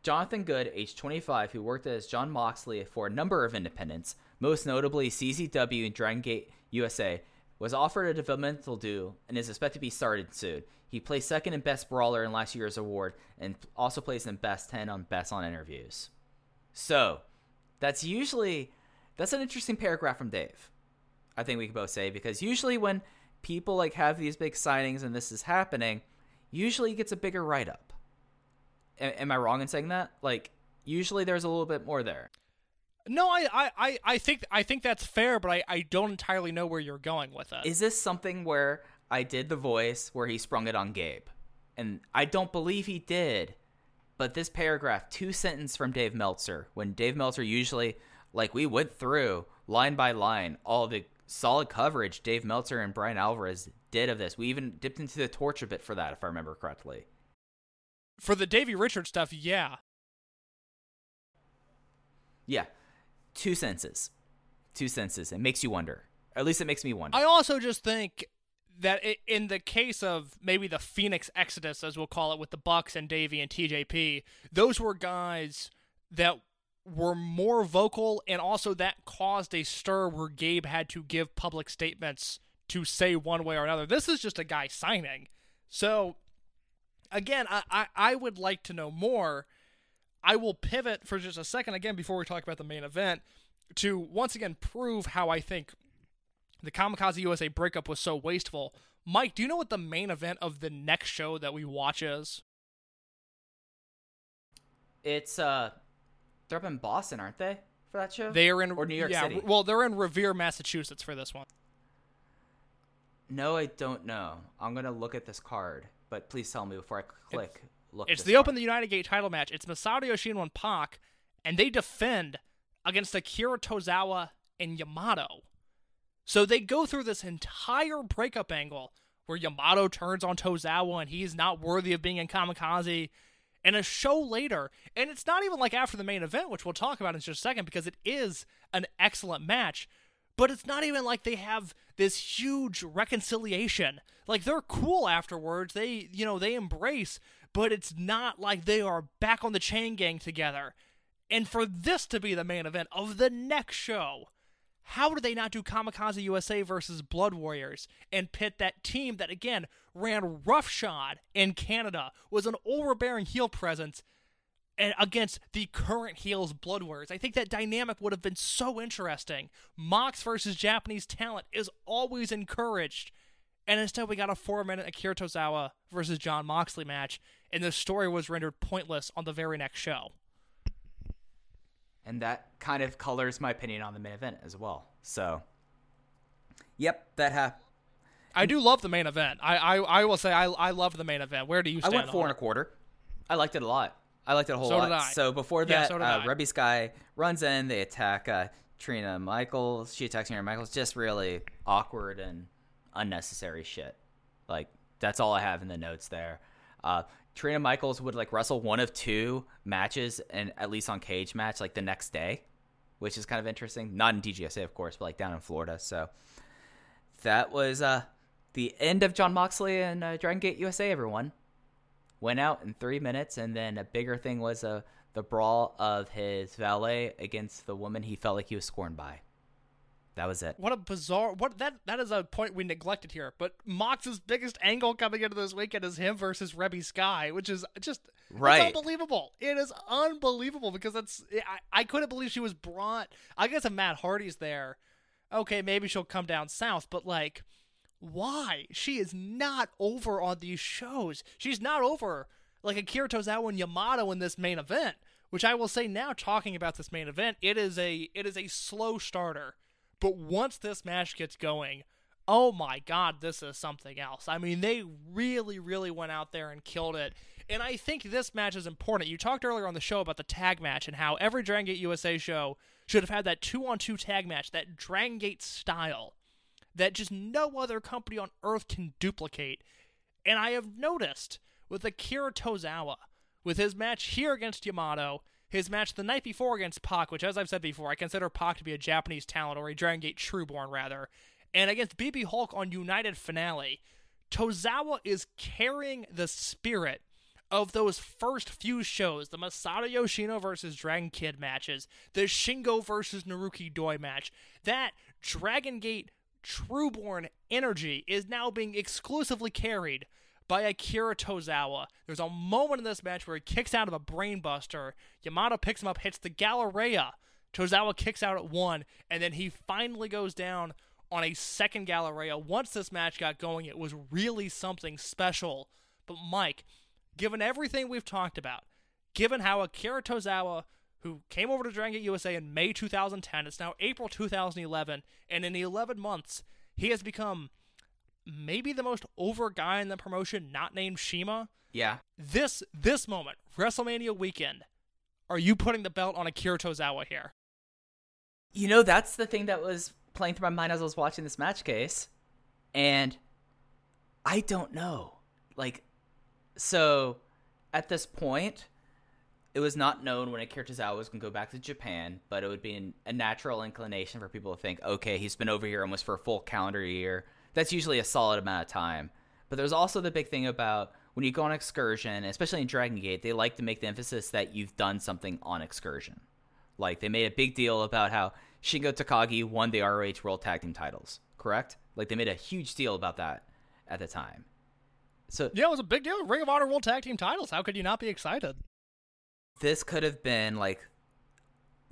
Jonathan Good, age 25, who worked as John Moxley for a number of independents, most notably CZW and Dragon Gate USA, was offered a developmental deal and is expected to be started soon. He placed second in Best Brawler in last year's award and also placed in Best 10 on Best on Interviews. So, that's usually that's an interesting paragraph from Dave. I think we can both say because usually when people like have these big signings and this is happening, usually it gets a bigger write up. Am I wrong in saying that? Like usually there's a little bit more there. No, I, I, I, I think I think that's fair, but I, I don't entirely know where you're going with it. Is this something where I did the voice where he sprung it on Gabe? And I don't believe he did. But this paragraph, two sentence from Dave Meltzer, when Dave Meltzer usually, like we went through line by line, all the solid coverage Dave Meltzer and Bryan Alvarez did of this. We even dipped into the torch a bit for that, if I remember correctly. For the Davey Richards stuff, yeah. Yeah, two senses. Two senses. It makes you wonder. Or at least it makes me wonder. I also just think that i in the case of maybe the Phoenix Exodus, as we'll call it, with the Bucks and Davey and TJP, those were guys that were more vocal, and also that caused a stir where Gabe had to give public statements to say one way or another. This is just a guy signing, so again, I, I, I would like to know more. I will pivot for just a second again before we talk about the main event to once again prove how I think the Kamikaze USA breakup was so wasteful. Mike, do you know what the main event of the next show that we watch is? it's uh they're up in Boston, aren't they? For that show? They are in or New York yeah, City. Well, they're in Revere, Massachusetts for this one. No, I don't know. I'm gonna look at this card, but please tell me before I click. look. It's the Open the United Gate title match. It's Masato Yoshino and Pac, and they defend against Akira Tozawa and Yamato. So they go through this entire breakup angle where Yamato turns on Tozawa and he's not worthy of being in Kamikaze. And a show later, and it's not even like after the main event, which we'll talk about in just a second because it is an excellent match. But it's not even like they have this huge reconciliation. Like they're cool afterwards. They, you know, they embrace, but it's not like they are back on the chain gang together. And for this to be the main event of the next show, how did they not do Kamikaze USA versus Blood Warriors and pit that team that again ran roughshod in Canada was an overbearing heel presence and against the current heels Blood Warriors. I think that dynamic would have been so interesting. Mox versus Japanese talent is always encouraged. And instead, we got a four minute Akira Tozawa versus John Moxley match, and the story was rendered pointless on the very next show. And that kind of colors my opinion on the main event as well. So, yep, that happened. I do love the main event. I I, I will say I I love the main event. Where do you stand? I went four and a quarter. I liked it a lot. I liked it a whole So lot. So before Yeah, that, so did uh, I. Reby Sky runs in. They attack uh, Trina Michaels. She attacks Trina Michaels. Just really awkward and unnecessary shit. Like that's all I have in the notes there. Uh, Trina Michaels would like wrestle one of two matches and at least on cage match like the next day, which is kind of interesting. Not in DGSA, of course, but like down in Florida. So that was uh, the end of John Moxley and uh, Dragon Gate USA. Everyone went out in three minutes, and then a bigger thing was uh, the brawl of his valet against the woman he felt like he was scorned by. That was it. What a bizarre what that that is a point we neglected here. But Mox's biggest angle coming into this weekend is him versus Reby Sky, which is just it's Right. unbelievable. It is unbelievable because it's I, I couldn't believe she was brought. I guess if Matt Hardy's there, okay, maybe she'll come down south. But like, why? She is not over on these shows. She's not over like Akira Tozawa and Yamato in this main event. Which I will say now, talking about this main event, it is a it is a slow starter. But once this match gets going, oh my god, this is something else. I mean, they really, really went out there and killed it. And I think this match is important. You talked earlier on the show about the tag match and how every Dragon Gate USA show should have had that two on two tag match, that Dragon Gate style, that just no other company on earth can duplicate. And I have noticed with Akira Tozawa, with his match here against Yamato, his match the night before against Pac, which, as I've said before, I consider Pac to be a Japanese talent, or a Dragon Gate Trueborn, rather, and against BB Hulk on United Finale, Tozawa is carrying the spirit of those first few shows the Masato Yoshino versus Dragon Kid matches, the Shingo versus Naruki Doi match, that Dragon Gate Trueborn energy is now being exclusively carried by Akira Tozawa. There's a moment in this match where he kicks out of a brainbuster. Yamato picks him up, hits the Galleria. Tozawa kicks out at one, and then he finally goes down on a second Galleria. Once this match got going, it was really something special. But Mike, given everything we've talked about, given how Akira Tozawa, who came over to Dragon Gate USA in May 2010, it's now April 2011, and in the 11 months, he has become maybe the most over guy in the promotion, not named CIMA. Yeah. This this moment, WrestleMania weekend, are you putting the belt on Akira Tozawa here? You know, that's the thing that was playing through my mind as I was watching this match case. And I don't know. Like, so at this point, it was not known when Akira Tozawa was going to go back to Japan, but it would be an, a natural inclination for people to think, okay, he's been over here almost for a full calendar year. That's usually a solid amount of time. But there's also the big thing about when you go on excursion, especially in Dragon Gate, they like to make the emphasis that you've done something on excursion. Like they made a big deal about how Shingo Takagi won the ROH World Tag Team titles, correct? Like they made a huge deal about that at the time. So Yeah, it was a big deal. Ring of Honor World Tag Team titles. How could you not be excited? This could have been like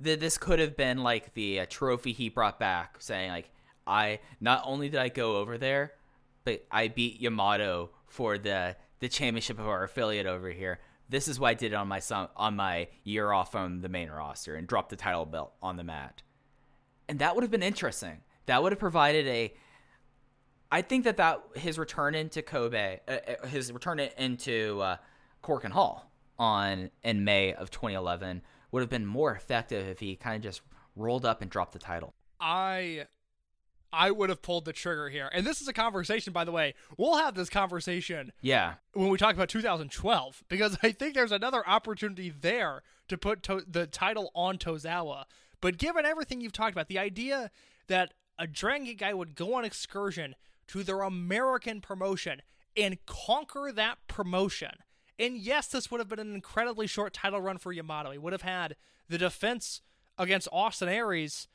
th- this could have been like the uh, trophy he brought back saying like I not only did I go over there but I beat Yamato for the the championship of our affiliate over here. This is why I did it on my son, on my year off from the main roster and dropped the title belt on the mat. And that would have been interesting. That would have provided a I think that that his return into Kobe, uh, uh, his return into uh, Korakuen Hall on in May of 2011 would have been more effective if he kind of just rolled up and dropped the title. I I would have pulled the trigger here. And this is a conversation, by the way. We'll have this conversation Yeah, when we talk about 2012 because I think there's another opportunity there to put to- the title on Tozawa. But given everything you've talked about, the idea that a Dragon guy would go on excursion to their American promotion and conquer that promotion. And yes, this would have been an incredibly short title run for Yamato. He would have had the defense against Austin Aries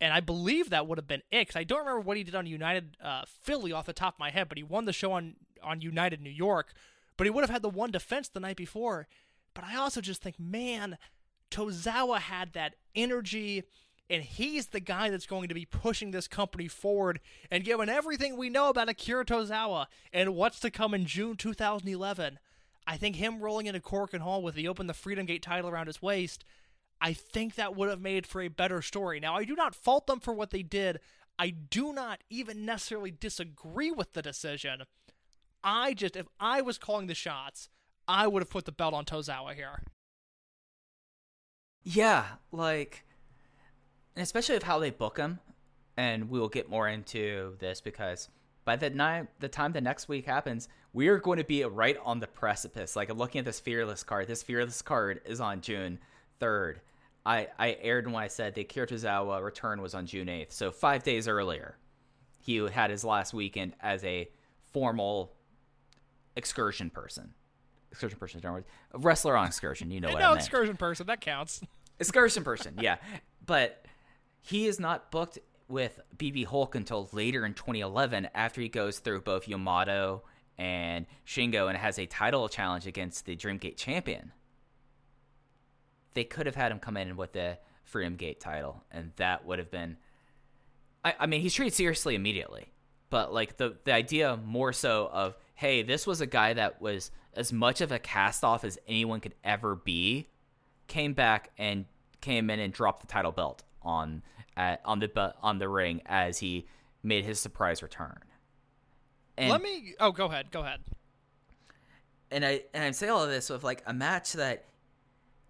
And I believe that would have been it. 'cause I don't remember what he did on United uh, Philly off the top of my head, but he won the show on on United New York. But he would have had the one defense the night before. But I also just think, man, Tozawa had that energy, and he's the guy that's going to be pushing this company forward. And given everything we know about Akira Tozawa and what's to come in June 2011, I think him rolling into Korakuen Hall with the Open the Freedom Gate title around his waist, I think that would have made for a better story. Now, I do not fault them for what they did. I do not even necessarily disagree with the decision. I just, if I was calling the shots, I would have put the belt on Tozawa here. Yeah, like, especially with how they book him, and we will get more into this because by the night, the time the next week happens, we are going to be right on the precipice. Like, I'm looking at this fearless card. This fearless card is on June third. I I aired when I said the Akira Tozawa return was on June eighth, so five days earlier, he had his last weekend as a formal excursion person. Excursion person, don't. A wrestler on excursion. You know what meant excursion person, that counts. excursion person yeah but he is not booked with bb hulk until later in 2011 after he goes through both yamato and shingo and has a title challenge against the dreamgate champion they could have had him come in with the freedom gate title and that would have been I, I mean he's treated seriously immediately but like the the idea more so of hey this was a guy that was as much of a cast off as anyone could ever be came back and came in and dropped the title belt on at, on the on the ring as he made his surprise return. And, Let me. Oh, go ahead. Go ahead. and I and I say all of this with like a match that,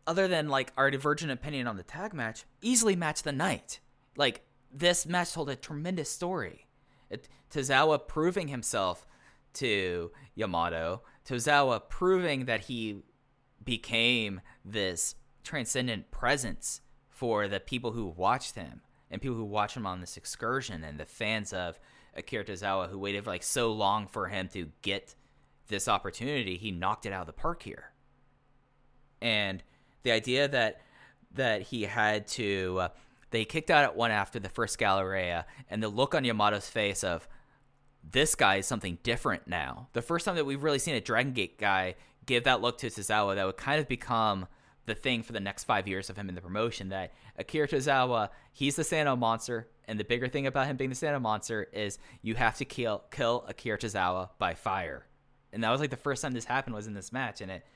other than like our divergent opinion on the tag match, easily matched the night. Like this match told a tremendous story. It, Tozawa proving himself to Yamato, Tozawa proving that he became this transcendent presence for the people who watched him and people who watched him on this excursion and the fans of Akira Tozawa who waited like so long for him to get this opportunity. He knocked it out of the park here. And the idea that that he had to uh, they kicked out at one after the first Galleria and the look on Yamato's face of this guy is something different now. The first time that we've really seen a Dragon Gate guy give that look to Tozawa that would kind of become the thing for the next five years of him in the promotion that Akira Tozawa, he's the Sano monster, and the bigger thing about him being the Santa monster is you have to kill kill Akira Tozawa by fire. And that was like the first time this happened was in this match, and it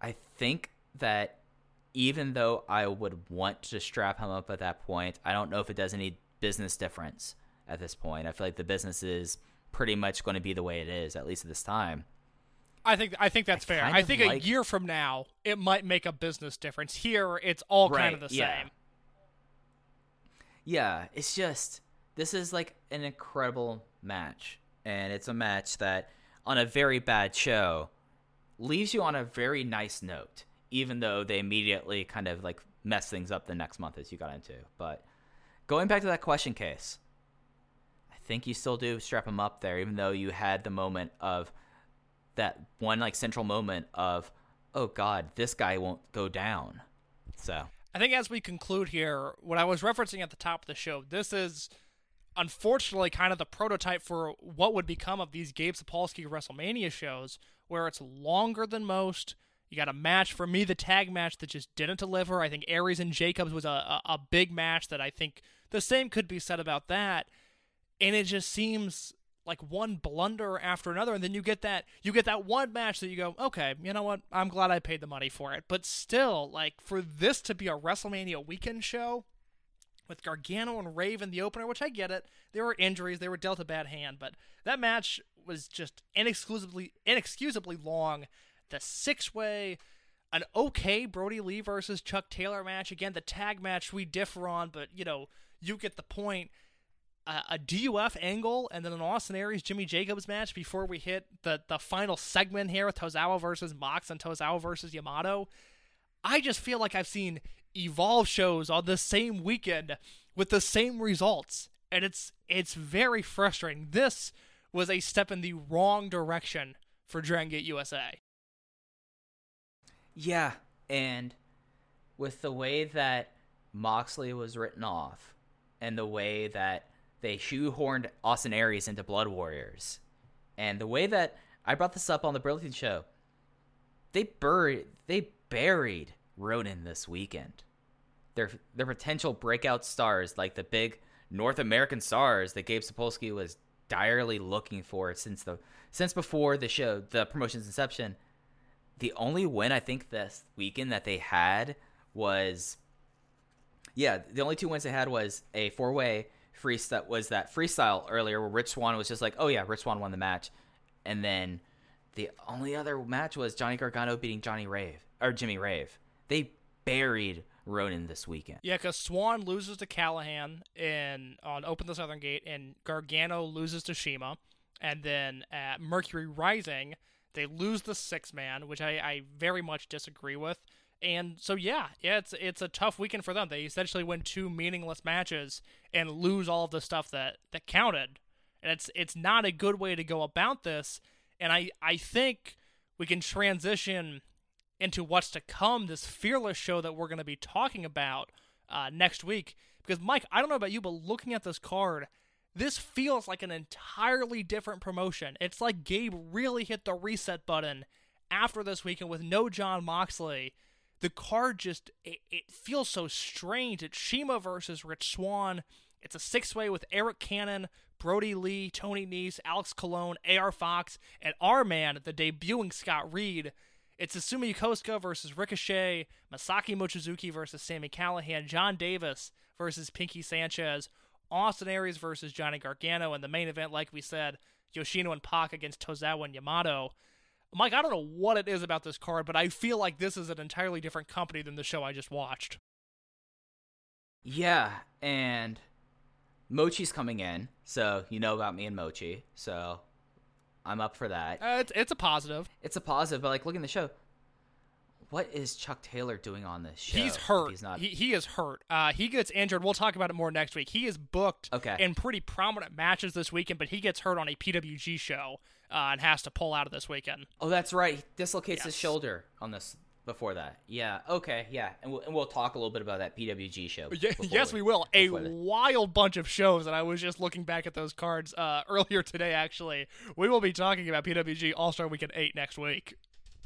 I think that even though I would want to strap him up at that point, I don't know if it does any business difference at this point. I feel like the business is pretty much going to be the way it is, at least at this time. I think I think that's I fair. I think like- a year from now it might make a business difference. Here it's all kind of the yeah. same. Yeah, it's just this is like an incredible match, and it's a match that on a very bad show leaves you on a very nice note, even though they immediately kind of like mess things up the next month as you got into. But going back to that question case, I think you still do strap him up there, even though you had the moment of that one like central moment of, oh God, this guy won't go down. So I think as we conclude here, what I was referencing at the top of the show, this is unfortunately kind of the prototype for what would become of these Gabe Sapolsky WrestleMania shows, where it's longer than most. You got a match for me, the tag match that just didn't deliver. I think Aries and Jacobs was a, a, a big match that I think the same could be said about that. And it just seems like one blunder after another, and then you get that you get that one match that you go, okay, you know what? I'm glad I paid the money for it. But still, like for this to be a WrestleMania weekend show with Gargano and Rave in the opener, which I get it. There were injuries, they were dealt a bad hand, but that match was just inexcusably inexcusably long. The six way, an okay Brodie Lee versus Chuck Taylor match. Again, the tag match we differ on, but you know, you get the point. Uh, a DUF angle and then an Austin Aries Jimmy Jacobs match before we hit the the final segment here with Tozawa versus Mox and Tozawa versus Yamato. I just feel like I've seen Evolve shows on the same weekend with the same results, and it's it's very frustrating. This was a step in the wrong direction for Dragon Gate USA. Yeah, and with the way that Moxley was written off and the way that they shoehorned Austin Aries into Blood Warriors, and the way that I brought this up on the Burlington show, they buried they buried Ronin this weekend. Their their potential breakout stars, like the big North American stars that Gabe Sapolsky was direly looking for since the since before the show, the promotion's inception. The only win I think this weekend that they had was yeah, the only two wins they had was a four way freestyle was that freestyle earlier where Rich Swann was just like, oh yeah, Rich Swann won the match, and then the only other match was Johnny Gargano beating Johnny Rave or Jimmy Rave. They buried Ronin this weekend. Yeah, because Swann loses to Callihan in on Open the Southern Gate, and Gargano loses to CIMA, and then at Mercury Rising they lose the six man, which I, I very much disagree with. And so yeah, yeah, it's it's a tough weekend for them. They essentially win two meaningless matches and lose all of the stuff that that counted, and it's it's not a good way to go about this. And I I think we can transition into what's to come, this fearless show that we're going to be talking about uh, next week. Because Mike, I don't know about you, but looking at this card, this feels like an entirely different promotion. It's like Gabe really hit the reset button after this weekend with no John Moxley. The card just it, it feels so strange. It's CIMA versus Rich Swann. It's a six way with Arik Cannon, Brodie Lee, Tony Nese, Alex Colon, AR Fox, and our man, the debuting Scott Reed. It's Susumu Yokosuka versus Ricochet, Masaaki Mochizuki versus Sami Callihan, John Davis versus Pinky Sanchez, Austin Aries versus Johnny Gargano, and the main event, like we said, Yoshino and Pac against Tozawa and Yamato. Mike, I don't know what it is about this card, but I feel like this is an entirely different company than the show I just watched. Yeah, and Mochi's coming in, so you know about me and Mochi, so I'm up for that. Uh, it's, it's a positive. It's a positive, but like looking at the show, what is Chuck Taylor doing on this show? He's hurt. He's not. He, he is hurt. Uh, he gets injured. We'll talk about it more next week. He is booked Okay. in pretty prominent matches this weekend, but he gets hurt on a PWG show uh, and has to pull out of this weekend. oh, that's right. He dislocates his shoulder on this before that. Yeah. Okay. Yeah, and we'll, and we'll talk a little bit about that PWG show. Ye- before yes, we will. A the- wild bunch of shows, and I was just looking back at those cards uh, earlier today. Actually, we will be talking about PWG All Star Weekend Eight next week.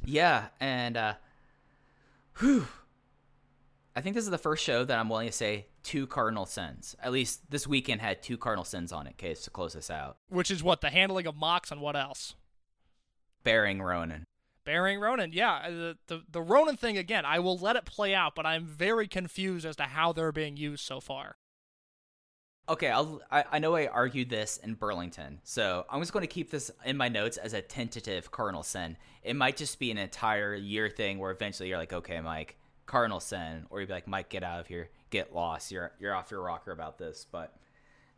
Yeah, and uh whew. I think this is the first show that I'm willing to say two cardinal sins. At least this weekend had two cardinal sins on it, case to close this out. Which is what the handling of Mox and what else? Bearing Ronin. Bearing Ronin, yeah, uh, the, the the Ronin thing again. I will let it play out, but I'm very confused as to how they're being used so far. Okay, I'll, I I know I argued this in Burlington, so I'm just going to keep this in my notes as a tentative cardinal sin. It might just be an entire year thing where eventually you're like, okay, Mike, cardinal sin, or you'd be like, Mike, get out of here, get lost, you're you're off your rocker about this. But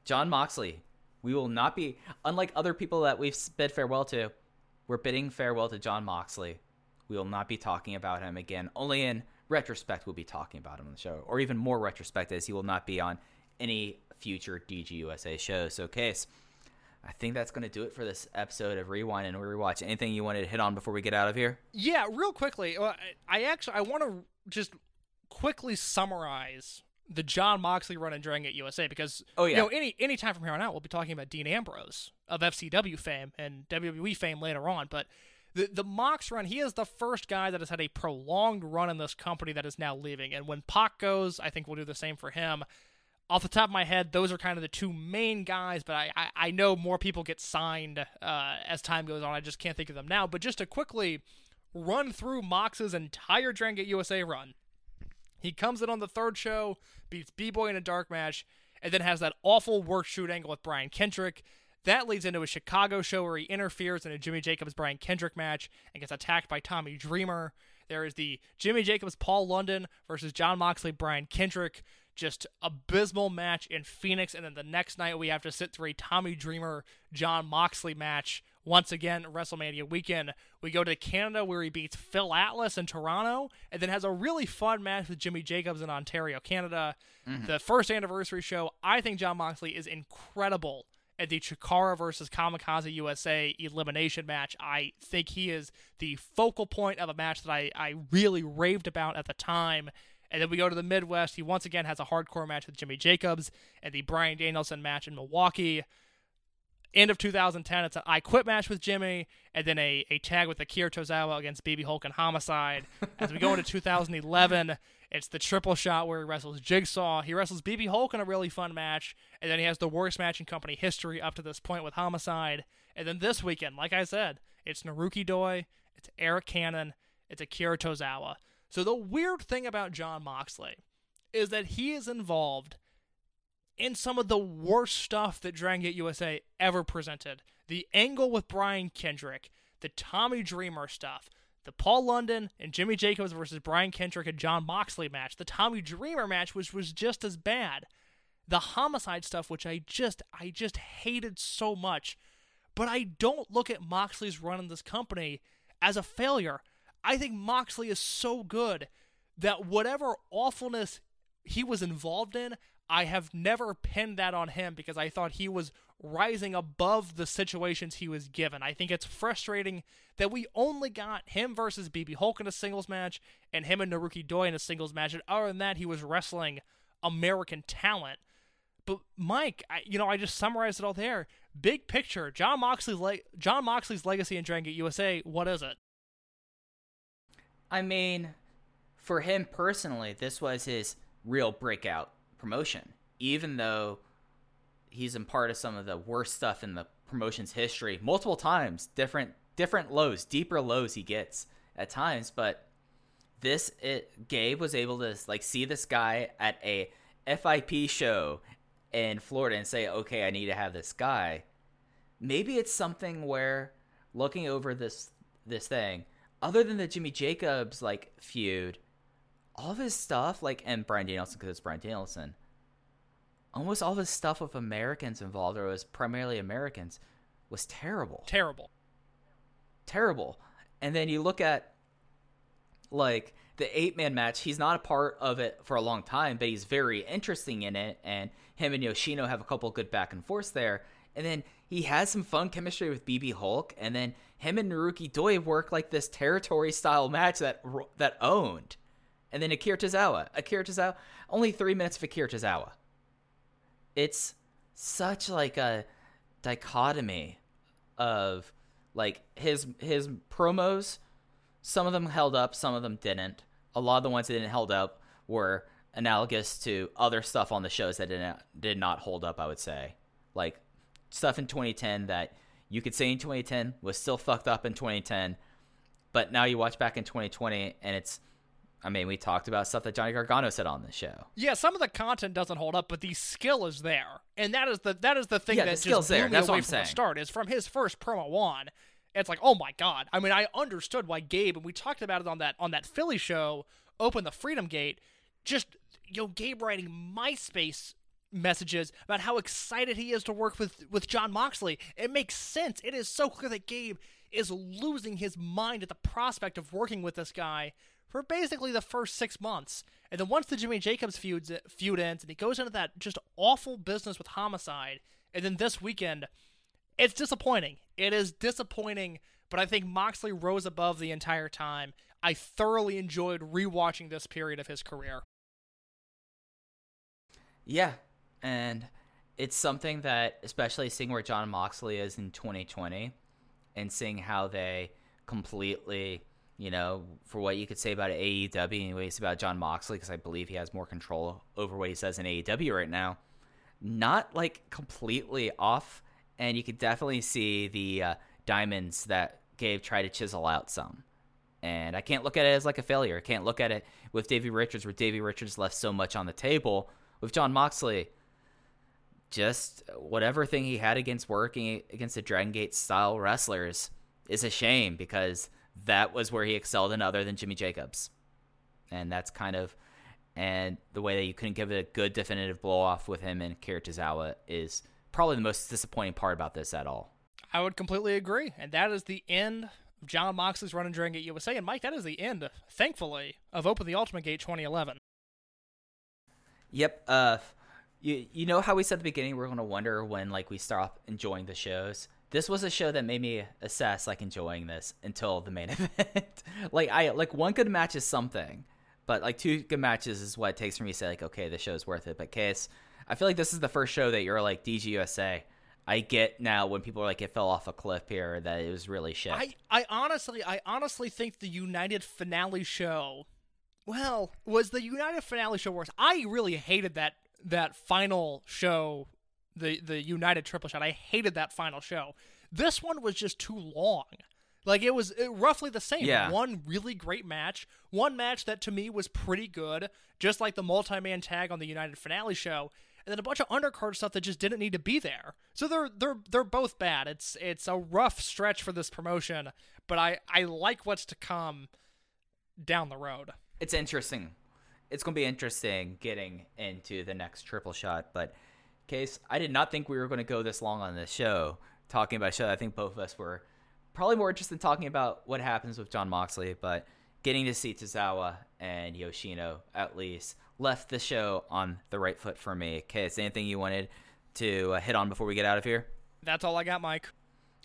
John Moxley, we will not be unlike other people that we've bid farewell to. We're bidding farewell to John Moxley. We will not be talking about him again. Only in retrospect we'll be talking about him on the show, or even more retrospect, as he will not be on any future DGUSA shows. So, Case, I think that's going to do it for this episode of Rewind and Rewatch. Anything you wanted to hit on before we get out of here? Yeah, real quickly, I actually I want to just quickly summarize the John Moxley run and Dragon Gate USA because Oh, you yeah. know any any time from here on out we'll be talking about Dean Ambrose of FCW fame and WWE fame later on, but. The, the Mox run, he is the first guy that has had a prolonged run in this company that is now leaving. And when Pac goes, I think we'll do the same for him. Off the top of my head, those are kind of the two main guys, but I, I, I know more people get signed uh, as time goes on. I just can't think of them now. But just to quickly run through Mox's entire Dragon Gate USA run. He comes in on the third show, beats B Boy in a dark match, and then has that awful work shoot angle with Brian Kendrick. That leads into a Chicago show where he interferes in a Jimmy Jacobs Brian Kendrick match and gets attacked by Tommy Dreamer. There is the Jimmy Jacobs Paul London versus John Moxley Brian Kendrick. Just abysmal match in Phoenix, and then the next night we have to sit through a Tommy Dreamer John Moxley match once again WrestleMania weekend. We go to Canada where he beats Phil Atlas in Toronto, and then has a really fun match with Jimmy Jacobs in Ontario, Canada. Mm-hmm. The first anniversary show, I think John Moxley is incredible at the Chikara versus Kamikaze USA elimination match. I think he is the focal point of a match that I, I really raved about at the time. And then we go to the Midwest. He once again has a hardcore match with Jimmy Jacobs and the Brian Danielson match in Milwaukee. End of 2010, it's an I Quit match with Jimmy, and then a, a tag with Akira Tozawa against BB Hulk and Homicide. As we go into 2011, it's the triple shot where he wrestles Jigsaw. He wrestles BB Hulk in a really fun match, and then he has the worst match in company history up to this point with Homicide. And then this weekend, like I said, it's Naruki Doi, it's Arik Cannon, it's Akira Tozawa. So the weird thing about John Moxley is that he is involved in some of the worst stuff that Dragon Gate USA ever presented. The angle with Brian Kendrick, the Tommy Dreamer stuff, the Paul London and Jimmy Jacobs versus Brian Kendrick and John Moxley match, the Tommy Dreamer match, which was just as bad. The homicide stuff, which I just I just hated so much. But I don't look at Moxley's run in this company as a failure. I think Moxley is so good that whatever awfulness he was involved in, I have never pinned that on him because I thought he was rising above the situations he was given. I think it's frustrating that we only got him versus BB Hulk in a singles match and him and Naruki Doi in a singles match. And other than that, he was wrestling American talent. But Mike, I, you know, I just summarized it all there. Big picture, John Moxley's le- John Moxley's legacy in Dragon Gate USA. What is it? I mean, for him personally, this was his real breakout promotion. Even though he's in part of some of the worst stuff in the promotion's history, multiple times, different different lows, deeper lows he gets at times, but this it Gabe was able to like see this guy at a FIP show in Florida and say, "Okay, I need to have this guy." Maybe it's something where looking over this this thing, other than the Jimmy Jacobs like feud, all of his stuff like and Brian Danielson because it's Brian Danielson. Almost all of his stuff with Americans involved, or it was primarily Americans, was terrible Terrible. terrible. And then you look at like the eight man match, he's not a part of it for a long time, but he's very interesting in it. And him and Yoshino have a couple good back and forths there. And then he has some fun chemistry with BB Hulk. And then him and Naruki Doi work like this territory style match that that owned. And then Akira Tozawa. Akira Tozawa, only three minutes of Akira Tozawa. It's such like a dichotomy of like his his promos some of them held up some of them didn't a lot of the ones that didn't held up were analogous to other stuff on the shows that didn't did not hold up i would say like stuff in 2010 that you could say in 2010 was still fucked up in 2010 but now you watch back in 2020 and it's i mean we talked about stuff that johnny gargano said on the show Yeah, some of the content doesn't hold up, but the skill is there, and that is the that is the thing Yeah, that the just skill's blew there. me That's what away I'm from saying. the start. Is from his first promo on, it's like, oh my god. I mean, I understood why Gabe, and we talked about it on that on that Philly show, open the Freedom Gate. Just yo, know, Gabe writing MySpace messages about how excited he is to work with with John Moxley. It makes sense. It is so clear that Gabe is losing his mind at the prospect of working with this guy for basically the first six months. And then once the Jimmy Jacobs feuds, feud ends and he goes into that just awful business with Homicide, and then this weekend, it's disappointing. It is disappointing, but I think Moxley rose above the entire time. I thoroughly enjoyed rewatching this period of his career. Yeah, and it's something that, especially seeing where John Moxley is in 2020, and seeing how they completely, you know, for what you could say about AEW what about John Moxley, because I believe he has more control over what he says in AEW right now. Not like completely off, and you could definitely see the uh, diamonds that Gabe tried to chisel out some. And I can't look at it as like a failure. I can't look at it with Davey Richards, where Davey Richards left so much on the table. With John Moxley, just whatever thing he had against working against the Dragon Gate style wrestlers is a shame because that was where he excelled in other than Jimmy Jacobs. And that's kind of and the way that you couldn't give it a good definitive blow off with him and Akira Tozawa is probably the most disappointing part about this at all. I would completely agree. And that is the end of John Moxley's run in Dragon Gate USA. And Mike, that is the end, thankfully, of Open the Ultimate Gate 2011. Yep. Uh, you you know how we said at the beginning we're gonna wonder when like we stop enjoying the shows. This was a show that made me assess like enjoying this until the main event. like I like one good match is something, but like two good matches is what it takes for me to say like, okay, the show's worth it. But case, I feel like this is the first show that you're like DGUSA. I get now when people are like it fell off a cliff here that it was really shit. I, I honestly I honestly think the United finale show well, was the United finale show worse? I really hated that that final show, the the United triple shot. I hated that final show. This one was just too long. Like it was roughly the same. Yeah. One really great match, one match that to me was pretty good, just like the multi-man tag on the United finale show, and then a bunch of undercard stuff that just didn't need to be there. So they're they're they're both bad. It's it's a rough stretch for this promotion, but I I like what's to come down the road. it's interesting. It's going to be interesting getting into the next triple shot. But, Case, I did not think we were going to go this long on this show talking about a show. I think both of us were probably more interested in talking about what happens with John Moxley, but getting to see Tozawa and Yoshino at least left the show on the right foot for me. Case, anything you wanted to uh, hit on before we get out of here? That's all I got, Mike.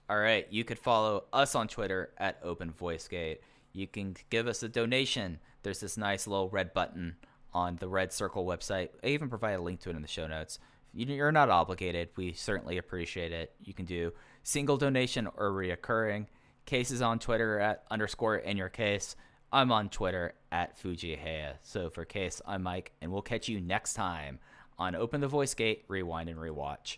All right, you could follow us on Twitter at Open Voice Gate. You can give us a donation. There's this nice little red button on the Red Circle website. I even provide a link to it in the show notes. You- You're not obligated. We certainly appreciate it. You can do single donation or reoccurring. Cases on Twitter at underscore in your case. I'm on Twitter at Fujihaya. So for Case, I'm Mike, and we'll catch you next time on Open the Voice Gate, Rewind and Rewatch.